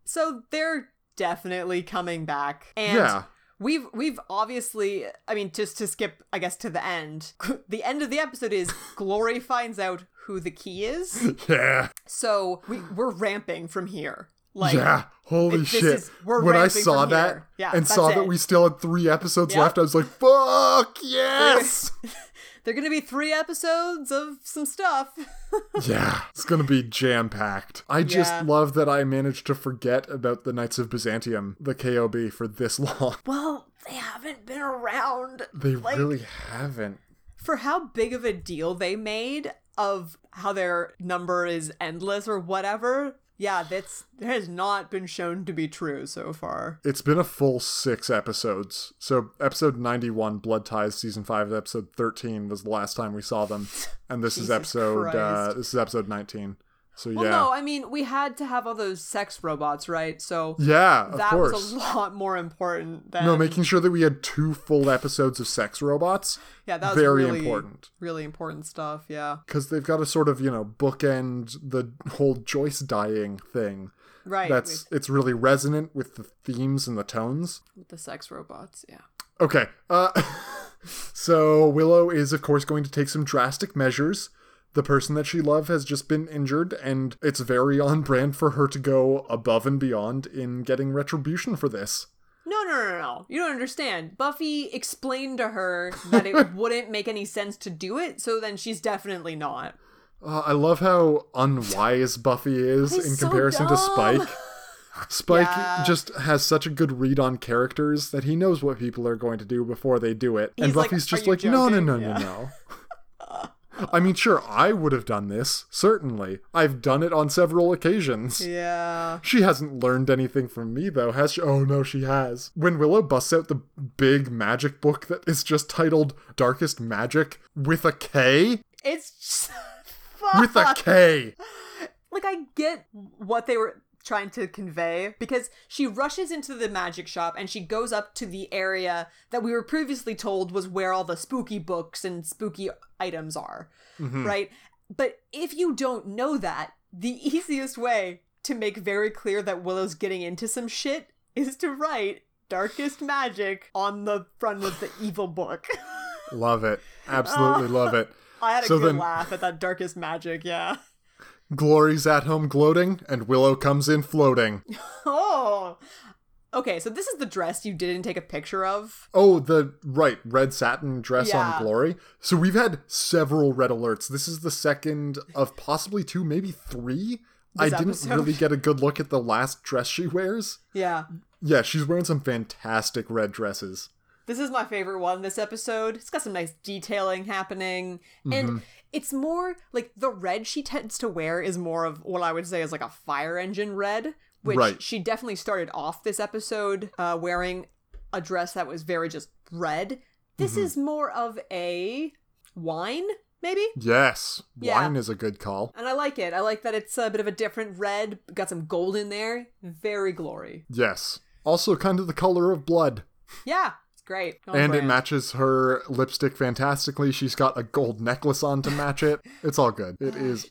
so they're definitely coming back, and Yeah. we've we've obviously. I mean, just to skip, I guess, to the end. The end of the episode is Glory finds out who the key is. Yeah. So we we're ramping from here. Like yeah. Holy it- shit. is- when I saw that. Yeah, and saw that we still had three episodes Yep. left, I was like, fuck yes. they're gonna be three episodes of some stuff. Yeah, it's gonna be jam packed. I just Yeah. love that I managed to forget about the Knights of Byzantium, the KOB, for this long. well, they haven't been around. They like, really haven't. for how big of a deal they made of how their number is endless or whatever. Yeah, that's that has not been shown to be true so far. It's been a full six episodes. So episode ninety one, Blood Ties, season five, episode thirteen was the last time we saw them, and this is episode uh, this is episode nineteen. So Well, yeah. no, I mean, we had to have all those sex robots, right? So yeah, of that course. was a lot more important than no, making sure that we had two full episodes of sex robots. yeah, that was very really, important. really important stuff. Yeah, Because they've got to sort of, you know, bookend the whole Joyce dying thing. right. That's it's really resonant with the themes and the tones. with, with the sex robots. Yeah. Okay. Uh so Willow is of course going to take some drastic measures. The person that she loved has just been injured and it's very on brand for her to go above and beyond in getting retribution for this. No, no, no, no. You don't understand. Buffy explained to her that it wouldn't make any sense to do it, so then she's definitely not. Uh, I love how unwise Buffy is He's in so comparison to. Spike. Spike Yeah. just has such a good read on characters that he knows what people are going to do before they do it. and He's like, Buffy's "Are just like, no, no, no, Yeah. no, no. I mean, sure, I would have done this, certainly. I've done it on several occasions. Yeah. She hasn't learned anything from me, though, has she? Oh, no, she has. When Willow busts out the big magic book that is just titled Darkest Magic with a K? It's just, With a K! like I get what they were trying to convey because she rushes into the magic shop and she goes up to the area that we were previously told was where all the spooky books and spooky items are, mm-hmm. right? But if you don't know that, the easiest way to make very clear that Willow's getting into some shit is to write darkest magic on the front of the evil book. Love it. Absolutely love it. I had a So good then- laugh at that darkest magic, yeah. Glory's at home gloating, and Willow comes in floating. Oh. Okay, so this is the dress you didn't take a picture of. Oh, the right red satin dress Yeah. on Glory. So we've had several red alerts. This is the second of possibly two, maybe three. I This didn't episode. really get a good look at the last dress she wears. Yeah. Yeah, she's wearing some fantastic red dresses. This is my favorite one this episode. It's got some nice detailing happening. And it's more like the red she tends to wear is more of what I would say is like a fire engine red, which Right. she definitely started off this episode uh, wearing a dress that was very just red. This is more of a wine, maybe? Yes, Yeah. wine is a good call. And I like it. I like that it's a bit of a different red, got some gold in there. Very glory. Yes. Also, kind of the color of blood. Yeah, great. On and it matches her lipstick fantastically. She's got a gold necklace on to match it. It's all good. It is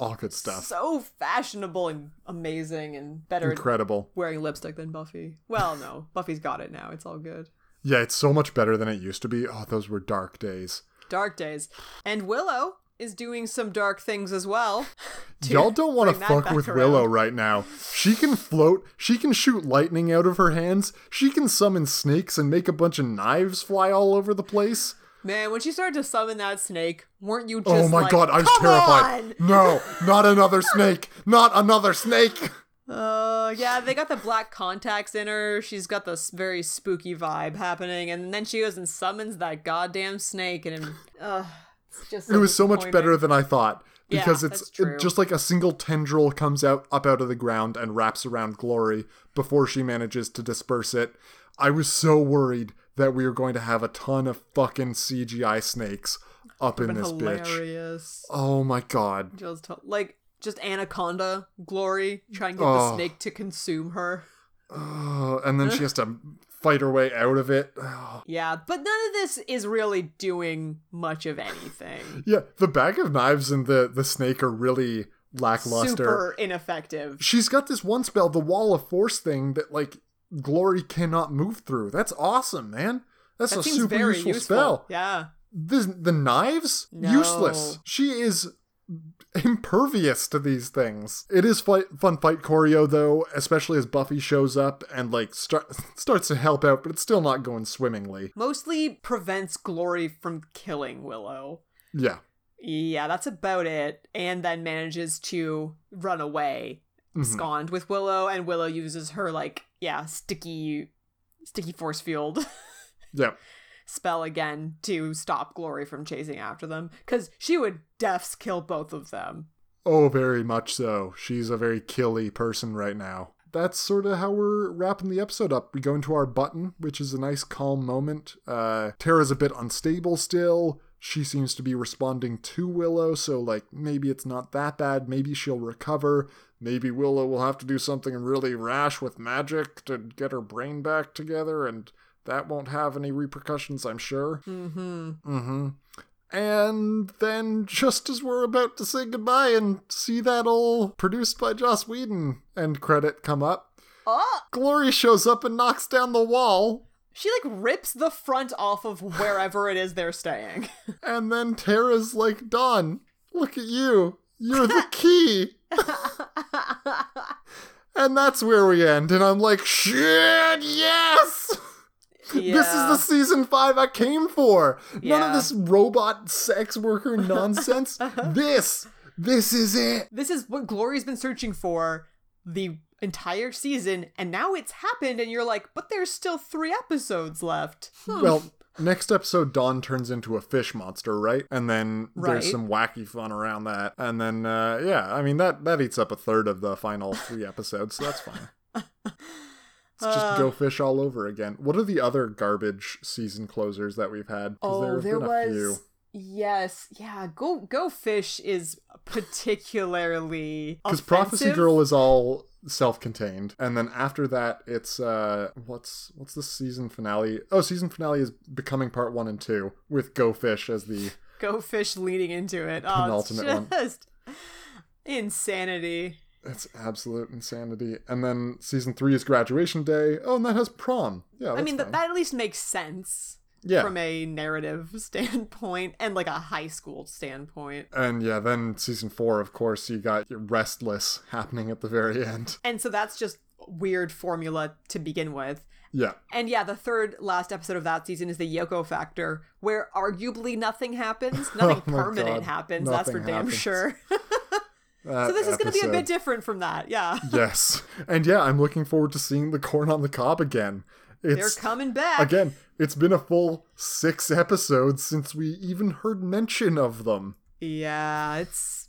all good stuff. So fashionable and amazing and better Incredible. wearing lipstick than Buffy. Well, no, Buffy's got it now. It's all good. Yeah, it's so much better than it used to be. Oh, those were dark days. Dark days. And Willow is doing some dark things as well. Y'all don't want to fuck with around. Willow right now. She can float, she can shoot lightning out of her hands, she can summon snakes and make a bunch of knives fly all over the place. Man, when she started to summon that snake, weren't you just oh my like, god, I was "Come terrified. on!" No, not another snake. Not another snake. Uh, yeah, they got the black contacts in her. She's got this very spooky vibe happening, and then she goes and summons that goddamn snake, and uh, It was so much better than I thought. Yeah, Because it's it- just like a single tendril comes out up out of the ground and wraps around Glory before she manages to disperse it. I was so worried that we were going to have a ton of fucking CGI snakes up in this bitch. Oh my god. Just like just anaconda glory, trying to get the Oh. snake to consume her. And then she has to fight her way out of it. Yeah, but none of this is really doing much of anything. Yeah, the bag of knives and the the snake are really lackluster. Super ineffective. She's got this one spell, the wall of force thing that like Glory cannot move through. That's awesome, man. That's That a super useful, useful. spell. Yeah. The the knives No. useless. She is impervious to these things. It is fight, fun fight choreo though, especially as Buffy shows up and like start, starts to help out, but it's still not going swimmingly. Mostly prevents Glory from killing Willow. Yeah. Yeah, that's about it. And then manages to run away, Mhm. abscond with Willow, and Willow uses her like yeah sticky, sticky force field Yeah. Spell again to stop Glory from chasing after them, because she would defs kill both of them. Oh, very much so. She's a very killy person right now. That's sort of how we're wrapping the episode up. We go into our button, which is a nice calm moment. Uh, Tara's a bit unstable still. she seems to be responding to Willow, so like maybe it's not that bad. Maybe she'll recover. Maybe Willow will have to do something really rash with magic to get her brain back together, and that won't have any repercussions, I'm sure. Mm-hmm. Mm-hmm. And then, just as we're about to say goodbye and see that old produced by Joss Whedon end credit come up, Oh, Glory shows up and knocks down the wall. she like rips the front off of wherever it is they're staying. And then Tara's like, Dawn, look at you. You're the key. and that's where we end. And I'm like, shit, yes! This is the season five I came for. None of this robot sex worker nonsense. this, this is it. This is what Glory's been searching for the entire season, and now it's happened, and you're like, but there's still three episodes left. Hmm. Well, next episode, Dawn turns into a fish monster, right? And then there's some wacky fun around that. And then, uh, yeah, I mean that that eats up a third of the final three episodes, so that's fine. It's just Uh. go fish all over again. What are the other garbage season closers that we've had? Oh, there a was. few. Yes, yeah. Go Go Fish is particularly Because Prophecy. Girl is all self-contained, and then after that, it's uh, what's what's the season finale? Oh, season finale is becoming part one and two with Go Fish as the Go Fish leading into it. Oh, it's Penultimate one. insanity. It's absolute insanity. And then season three is graduation day. Oh, and that has prom. Yeah, I mean, that, at least makes sense yeah. from a narrative standpoint and like a high school standpoint. and yeah, then season four, of course, you got your Restless happening at the very end. And so that's just weird formula to begin with. Yeah. And yeah, the third last episode of that season is the Yoko Factor, where arguably nothing happens. Nothing Oh permanent God. happens, that's for Nothing damn sure. That so this is going to be a bit different from that. Yeah. Yes. And yeah, I'm looking forward to seeing the corn on the cob again. They're It's coming back. again, it's been a full six episodes since we even heard mention of them. Yeah, it's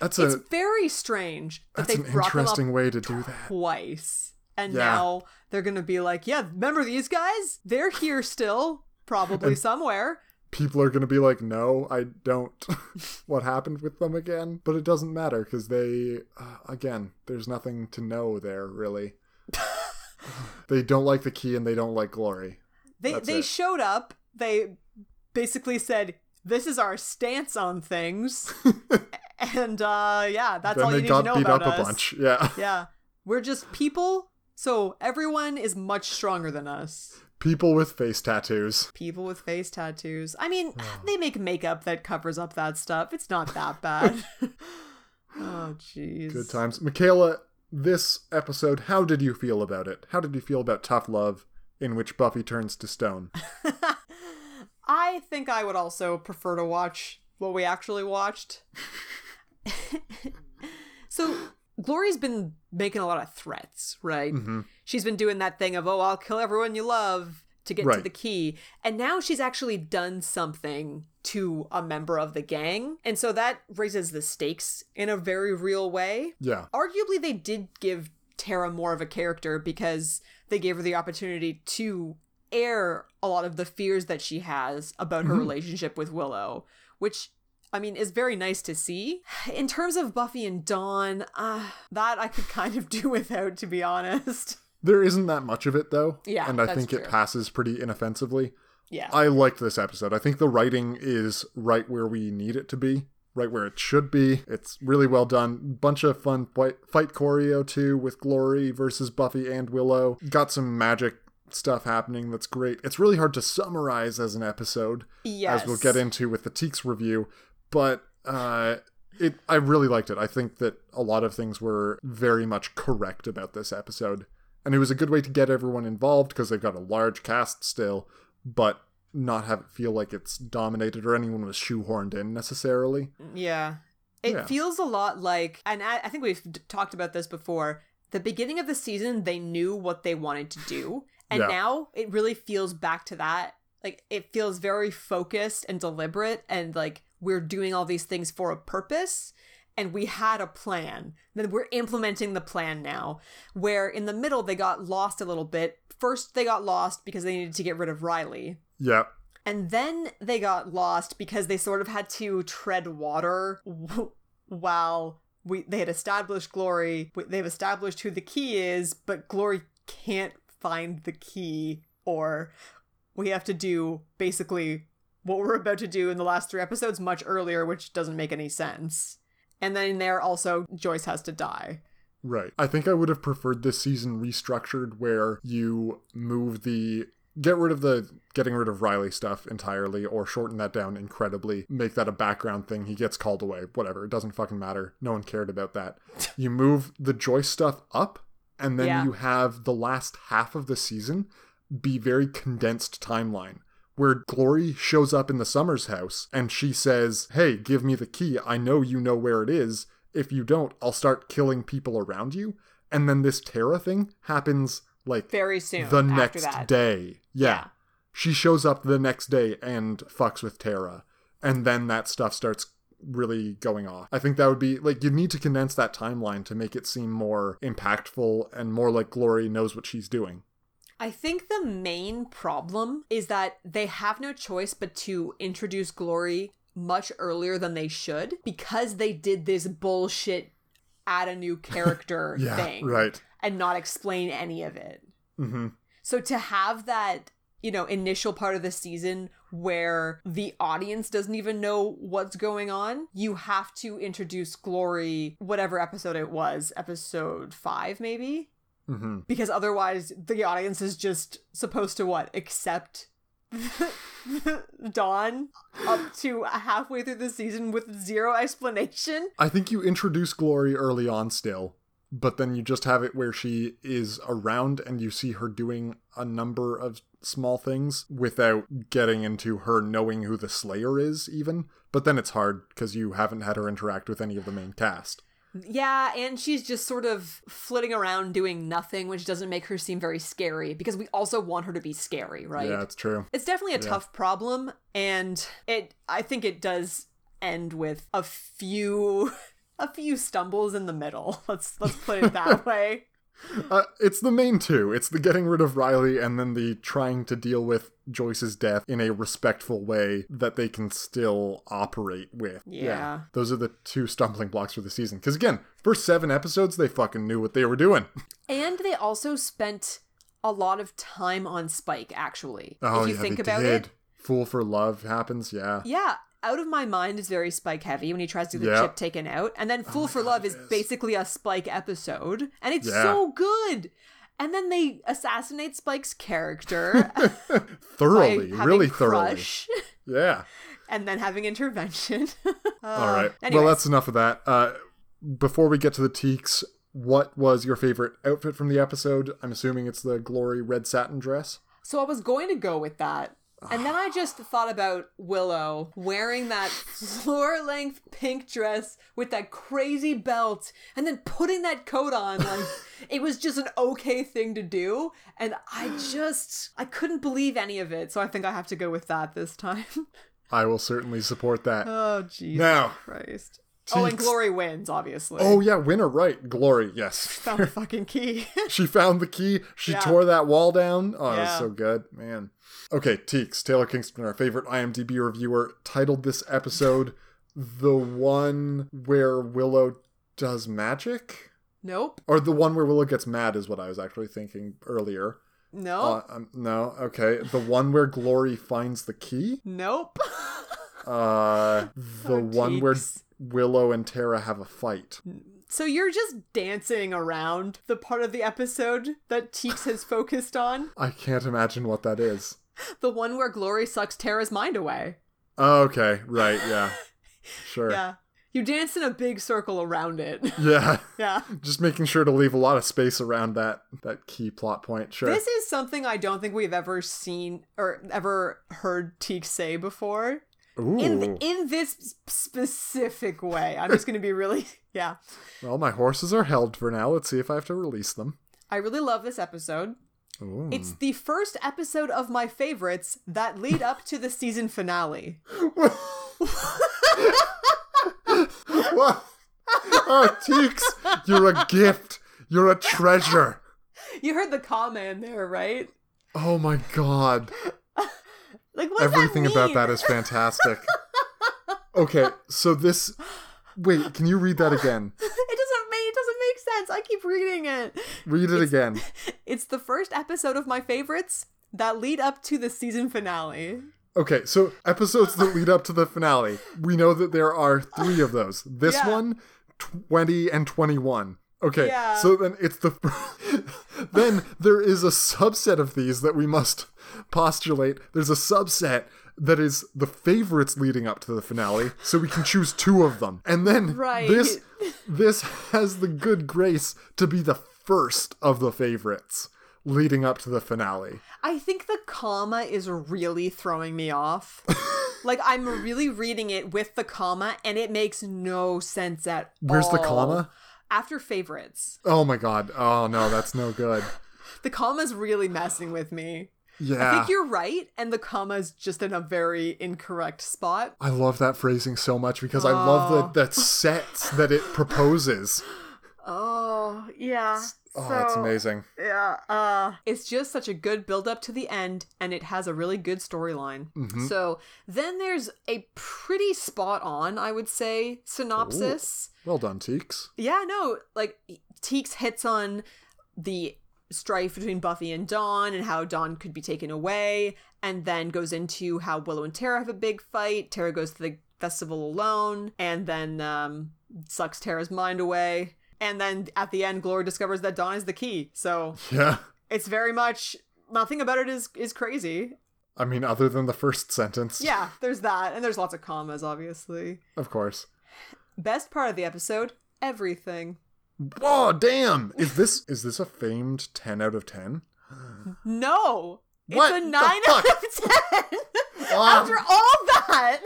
That's it's a very strange that that's they an brought them interesting way to do that. twice. And Yeah. now they're going to be like, yeah, remember these guys? They're here still, probably somewhere. People are going to be like, "No, I don't." what happened with them again? But it doesn't matter because they, uh, again, there's nothing to know there really. they don't like the key and they don't like glory. They That's they it. showed up. They basically said, "This is our stance on things," and uh, yeah, that's then all you they need got to know beat about up us. a bunch. Yeah. Yeah, we're just people. So everyone is much stronger than us. People with face tattoos. People with face tattoos. I mean, they make makeup that covers up that stuff. It's not that bad. oh, jeez. Good times. Michaela, this episode, how did you feel about it? How did you feel about Tough Love, in which Buffy turns to stone? I think I would also prefer to watch what we actually watched. so, Glory's been making a lot of threats, right? Mm-hmm. She's been doing that thing of, oh, I'll kill everyone you love to get to the key. And now she's actually done something to a member of the gang. And so that raises the stakes in a very real way. Yeah. Arguably, they did give Tara more of a character because they gave her the opportunity to air a lot of the fears that she has about her relationship with Willow, which I mean is very nice to see. In terms of Buffy and Dawn, uh, that I could kind of do without, to be honest. There isn't that much of it, though. Yeah, And I think it passes pretty inoffensively. Yeah. I liked this episode. I think the writing is right where we need it to be, right where it should be. It's really well done. Bunch of fun fight, fight choreo too with Glory versus Buffy and Willow. Got some magic stuff happening that's great. It's really hard to summarize as an episode, yes. as we'll get into with the Teeks review, but uh it I really liked it. I think that a lot of things were very much correct about this episode. And it was a good way to get everyone involved because they've got a large cast still, but not have it feel like it's dominated or anyone was shoehorned in necessarily. Yeah. It Yeah. feels a lot like, and I, I think we've d- talked about this before. The beginning of the season, they knew what they wanted to do. And Yeah. now it really feels back to that. Like, it feels very focused and deliberate, and like we're doing all these things for a purpose. And we had a plan. Then we're implementing the plan now. Where in the middle, they got lost a little bit. First, they got lost because they needed to get rid of Riley. Yeah. And then they got lost because they sort of had to tread water while we they had established Glory. They've established who the key is, but Glory can't find the key, or we have to do basically what we're about to do in the last three episodes much earlier, which doesn't make any sense. And then in there also Joyce has to die. Right. I think I would have preferred this season restructured where you move the get rid of the getting rid of Riley stuff entirely or shorten that down incredibly, make that a background thing. He gets called away, whatever. It doesn't fucking matter. No one cared about that. You move the Joyce stuff up and then Yeah. you have the last half of the season be very condensed timeline where Glory shows up in the Summers house and she says, "Hey, give me the key. I know you know where it is. If you don't, I'll start killing people around you." And then this Tara thing happens like Very soon. the next that. day. Yeah. Yeah. She shows up the next day and fucks with Tara. And then that stuff starts really going off. I think that would be like you need to condense that timeline to make it seem more impactful and more like Glory knows what she's doing. I think the main problem is that they have no choice but to introduce Glory much earlier than they should because they did this bullshit add a new character Yeah, thing right. and not explain any of it. hmm So to have that, you know, initial part of the season where the audience doesn't even know what's going on, you have to introduce Glory, whatever episode it was, episode five, maybe? Hmm Because otherwise, the audience is just supposed to what? Accept Dawn up to halfway through the season with zero explanation? I think you introduce Glory early on still, but then you just have it where she is around and you see her doing a number of small things without getting into her knowing who the Slayer is, even. But then it's hard because you haven't had her interact with any of the main cast. Yeah, and she's just sort of flitting around doing nothing, which doesn't make her seem very scary because we also want her to be scary, right? Yeah, it's true. It's definitely a tough problem, and it I think it does end with a few a few stumbles in the middle. Let's let's put it that way. Uh, it's the main two. It's the getting rid of Riley and then the trying to deal with Joyce's death in a respectful way that they can still operate with. Yeah. Those are the two stumbling blocks for the season. Because again, first seven episodes, they fucking knew what they were doing. And they also spent a lot of time on Spike actually. Oh, if you yeah, think they about did. it. Fool for Love happens, yeah. Yeah, Out of My Mind is very Spike heavy when he tries to get the Yep. chip taken out. And then Fool for Love is basically a Spike episode. And it's Yeah. so good. And then they assassinate Spike's character Thoroughly, really thoroughly. crush Yeah. and then having intervention. All right. Uh, anyways. Well, that's enough of that. Uh, before we get to the teaks, what was your favorite outfit from the episode? I'm assuming it's the glory red satin dress. So I was going to go with that. And then I just thought about Willow wearing that floor length pink dress with that crazy belt and then putting that coat on. Like, it was just an okay thing to do. And I just, I couldn't believe any of it. So I think I have to go with that this time. I will certainly support that. oh, Jesus Now, Christ. Oh, and. Glory wins, obviously. oh yeah, winner right. Glory, yes. Found the fucking key. she found the key. She Yeah. tore that wall down. Oh, it was so good, man. Okay, Teeks, Taylor Kingston, our favorite IMDb reviewer, titled this episode "The one where Willow does magic." nope. Or the one where Willow gets mad is what I was actually thinking earlier. No. Uh, um, no, okay. The one where Glory finds the key. nope. Uh, the Oh, one where. Willow and Tara have a fight. So you're just dancing around the part of the episode that Teeks has focused on, I can't imagine what that is. the one where Glory sucks Tara's mind away. Oh, okay, right, yeah, sure, Yeah. You dance in a big circle around it. yeah. yeah. Just making sure to leave a lot of space around that that key plot point. Sure. This is something I don't think we've ever seen or ever heard Teeks say before. Ooh. In in this specific way. I'm just going to be really yeah. well, my horses are held for now. Let's see if I have to release them. I really love this episode. Ooh. It's the first episode of my favorites that lead up to the season finale. what? Oh, Teeks, you're a gift. You're a treasure. You heard the comma in there, right? Oh my god. Like what Everything that about that is fantastic. okay, so this. Wait, can you read that again? it doesn't make it doesn't make sense. I keep reading it. Read it again. It's the first episode of my favorites that lead up to the season finale. Okay, so episodes that lead up to the finale. We know that there are three of those. This Yeah. one, 20 and 21. Okay, Yeah. so then it's the. then there is a subset of these that we must postulate. There's a subset that is the favorites leading up to the finale, so we can choose two of them. And then Right. this this has the good grace to be the first of the favorites leading up to the finale. I think the comma is really throwing me off. like I'm really reading it with the comma and it makes no sense at Where's the comma? After favorites. Oh my god. Oh no, that's no good. The comma's really messing with me. Yeah. I think you're right, and the comma's just in a very incorrect spot. I love that phrasing so much because I love Oh. the, the sets that it proposes. Oh, yeah. Oh, that's amazing. Yeah, uh it's just such a good build up to the end and it has a really good storyline. So, then there's a pretty spot on, I would say, synopsis. Well done, Teeks. Yeah, no, like Teeks hits on the strife between Buffy and Dawn and how Dawn could be taken away, and then goes into how Willow and Tara have a big fight. Tara goes to the festival alone, and then um, sucks Tara's mind away. And then at the end, Glory discovers that Dawn is the key. So Yeah. it's very much nothing about it is is crazy. I mean, other than the first sentence. Yeah, there's that, and there's lots of commas, obviously. Of course. Best part of the episode, everything. Whoa, damn! Is this is this a famed ten out of ten? No. What It's a 9 out of 10. Wow. After all that.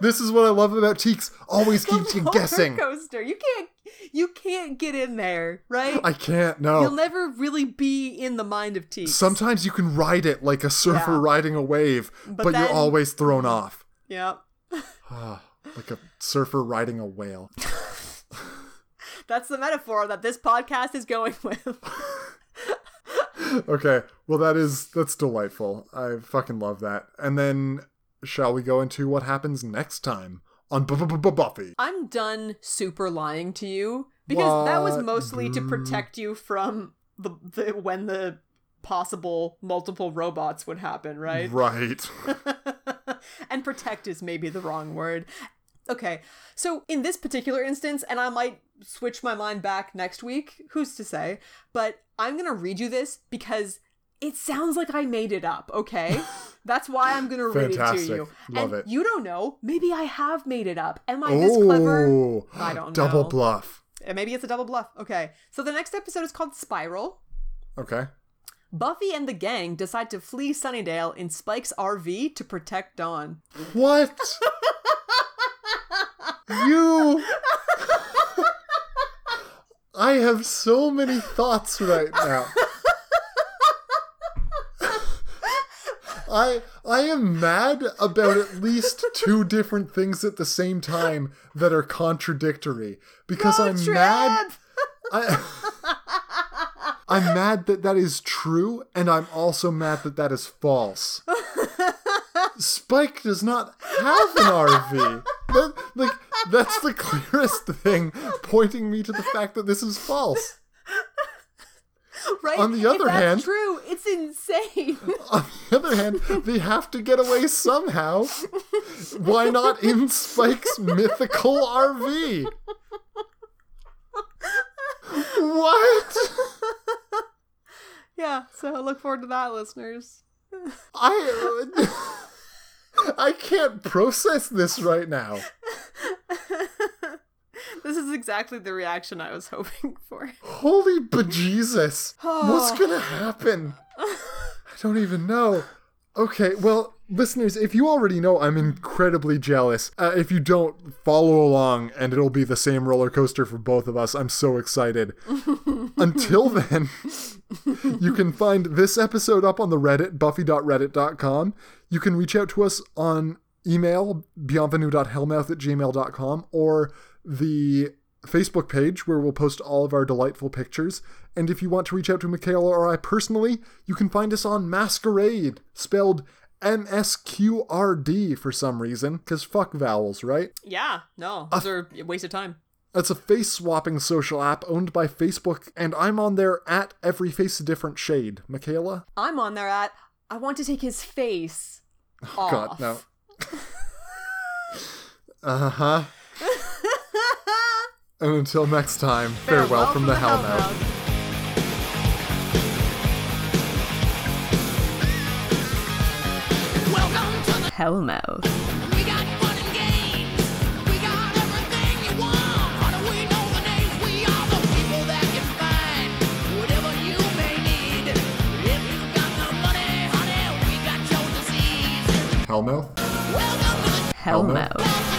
This is what I love about Teeks. Always keeps you guessing. coaster. You can't you can't get in there, right? I can't. No. You'll never really be in the mind of Teeks. Sometimes you can ride it like a surfer Yeah. riding a wave, but, But you're always thrown off. Yeah. Like a surfer riding a whale. That's the metaphor that this podcast is going with. Okay, well that is that's delightful. I fucking love that. And then shall we go into what happens next time on Bu- Bu- Bu- Bu- Buffy? I'm done super lying to you because that was mostly to protect you from the, the when the possible multiple robots would happen, right? Right. and protect is maybe the wrong word. Okay, so in this particular instance, and I might switch my mind back next week, who's to say, but I'm gonna read you this because it sounds like I made it up, okay? That's why I'm gonna read it to you. Love and it. you don't know, maybe I have made it up. Am I this clever? I don't double know. Double bluff. Uh, Maybe it's a double bluff. Okay, so the next episode is called Spiral. Okay. Buffy and the gang decide to flee Sunnydale in Spike's RV to protect Dawn. What? you. I have so many thoughts right now. I I am mad about at least two different things at the same time that are contradictory because I'm mad I, I'm mad that that is true, and I'm also mad that that is false. Spike does not have an RV. That, like that's the clearest thing pointing me to the fact that this is false. Right? On the other hand- true. It's insane. On the other hand, they have to get away somehow. Why not in Spike's mythical RV? What? yeah. So look forward to that, listeners. I I can't process this right now. This is exactly the reaction I was hoping for. Holy bejesus. What's gonna happen? I don't even know. Okay, well, listeners, if you already know, I'm incredibly jealous. Uh, if you don't, follow along, and it'll be the same roller coaster for both of us. I'm so excited. Until then, you can find this episode up on the Reddit, buffy.reddit.com. You can reach out to us on email, bienvenue.hellmouth at gmail.com, or the Facebook page where we'll post all of our delightful pictures. And if you want to reach out to Michaela or I personally, you can find us on Masquerade, spelled MSQRD for some reason, because fuck vowels, right? Yeah, no, those are a waste of time. That's a face swapping social app owned by Facebook, and I'm on there at every face a different shade. Michaela? I'm on there at I want to take his face off. Oh, God, no. uh huh. And until next time, farewell, from, the Hellmouth. The Hellmouth. We got fun and games. We got everything you want. How do we know the names? We are the people that can find whatever you may need. If you got the money, honey, we got your disease. Hellmouth? Welcome to the Hellmouth. Welcome to the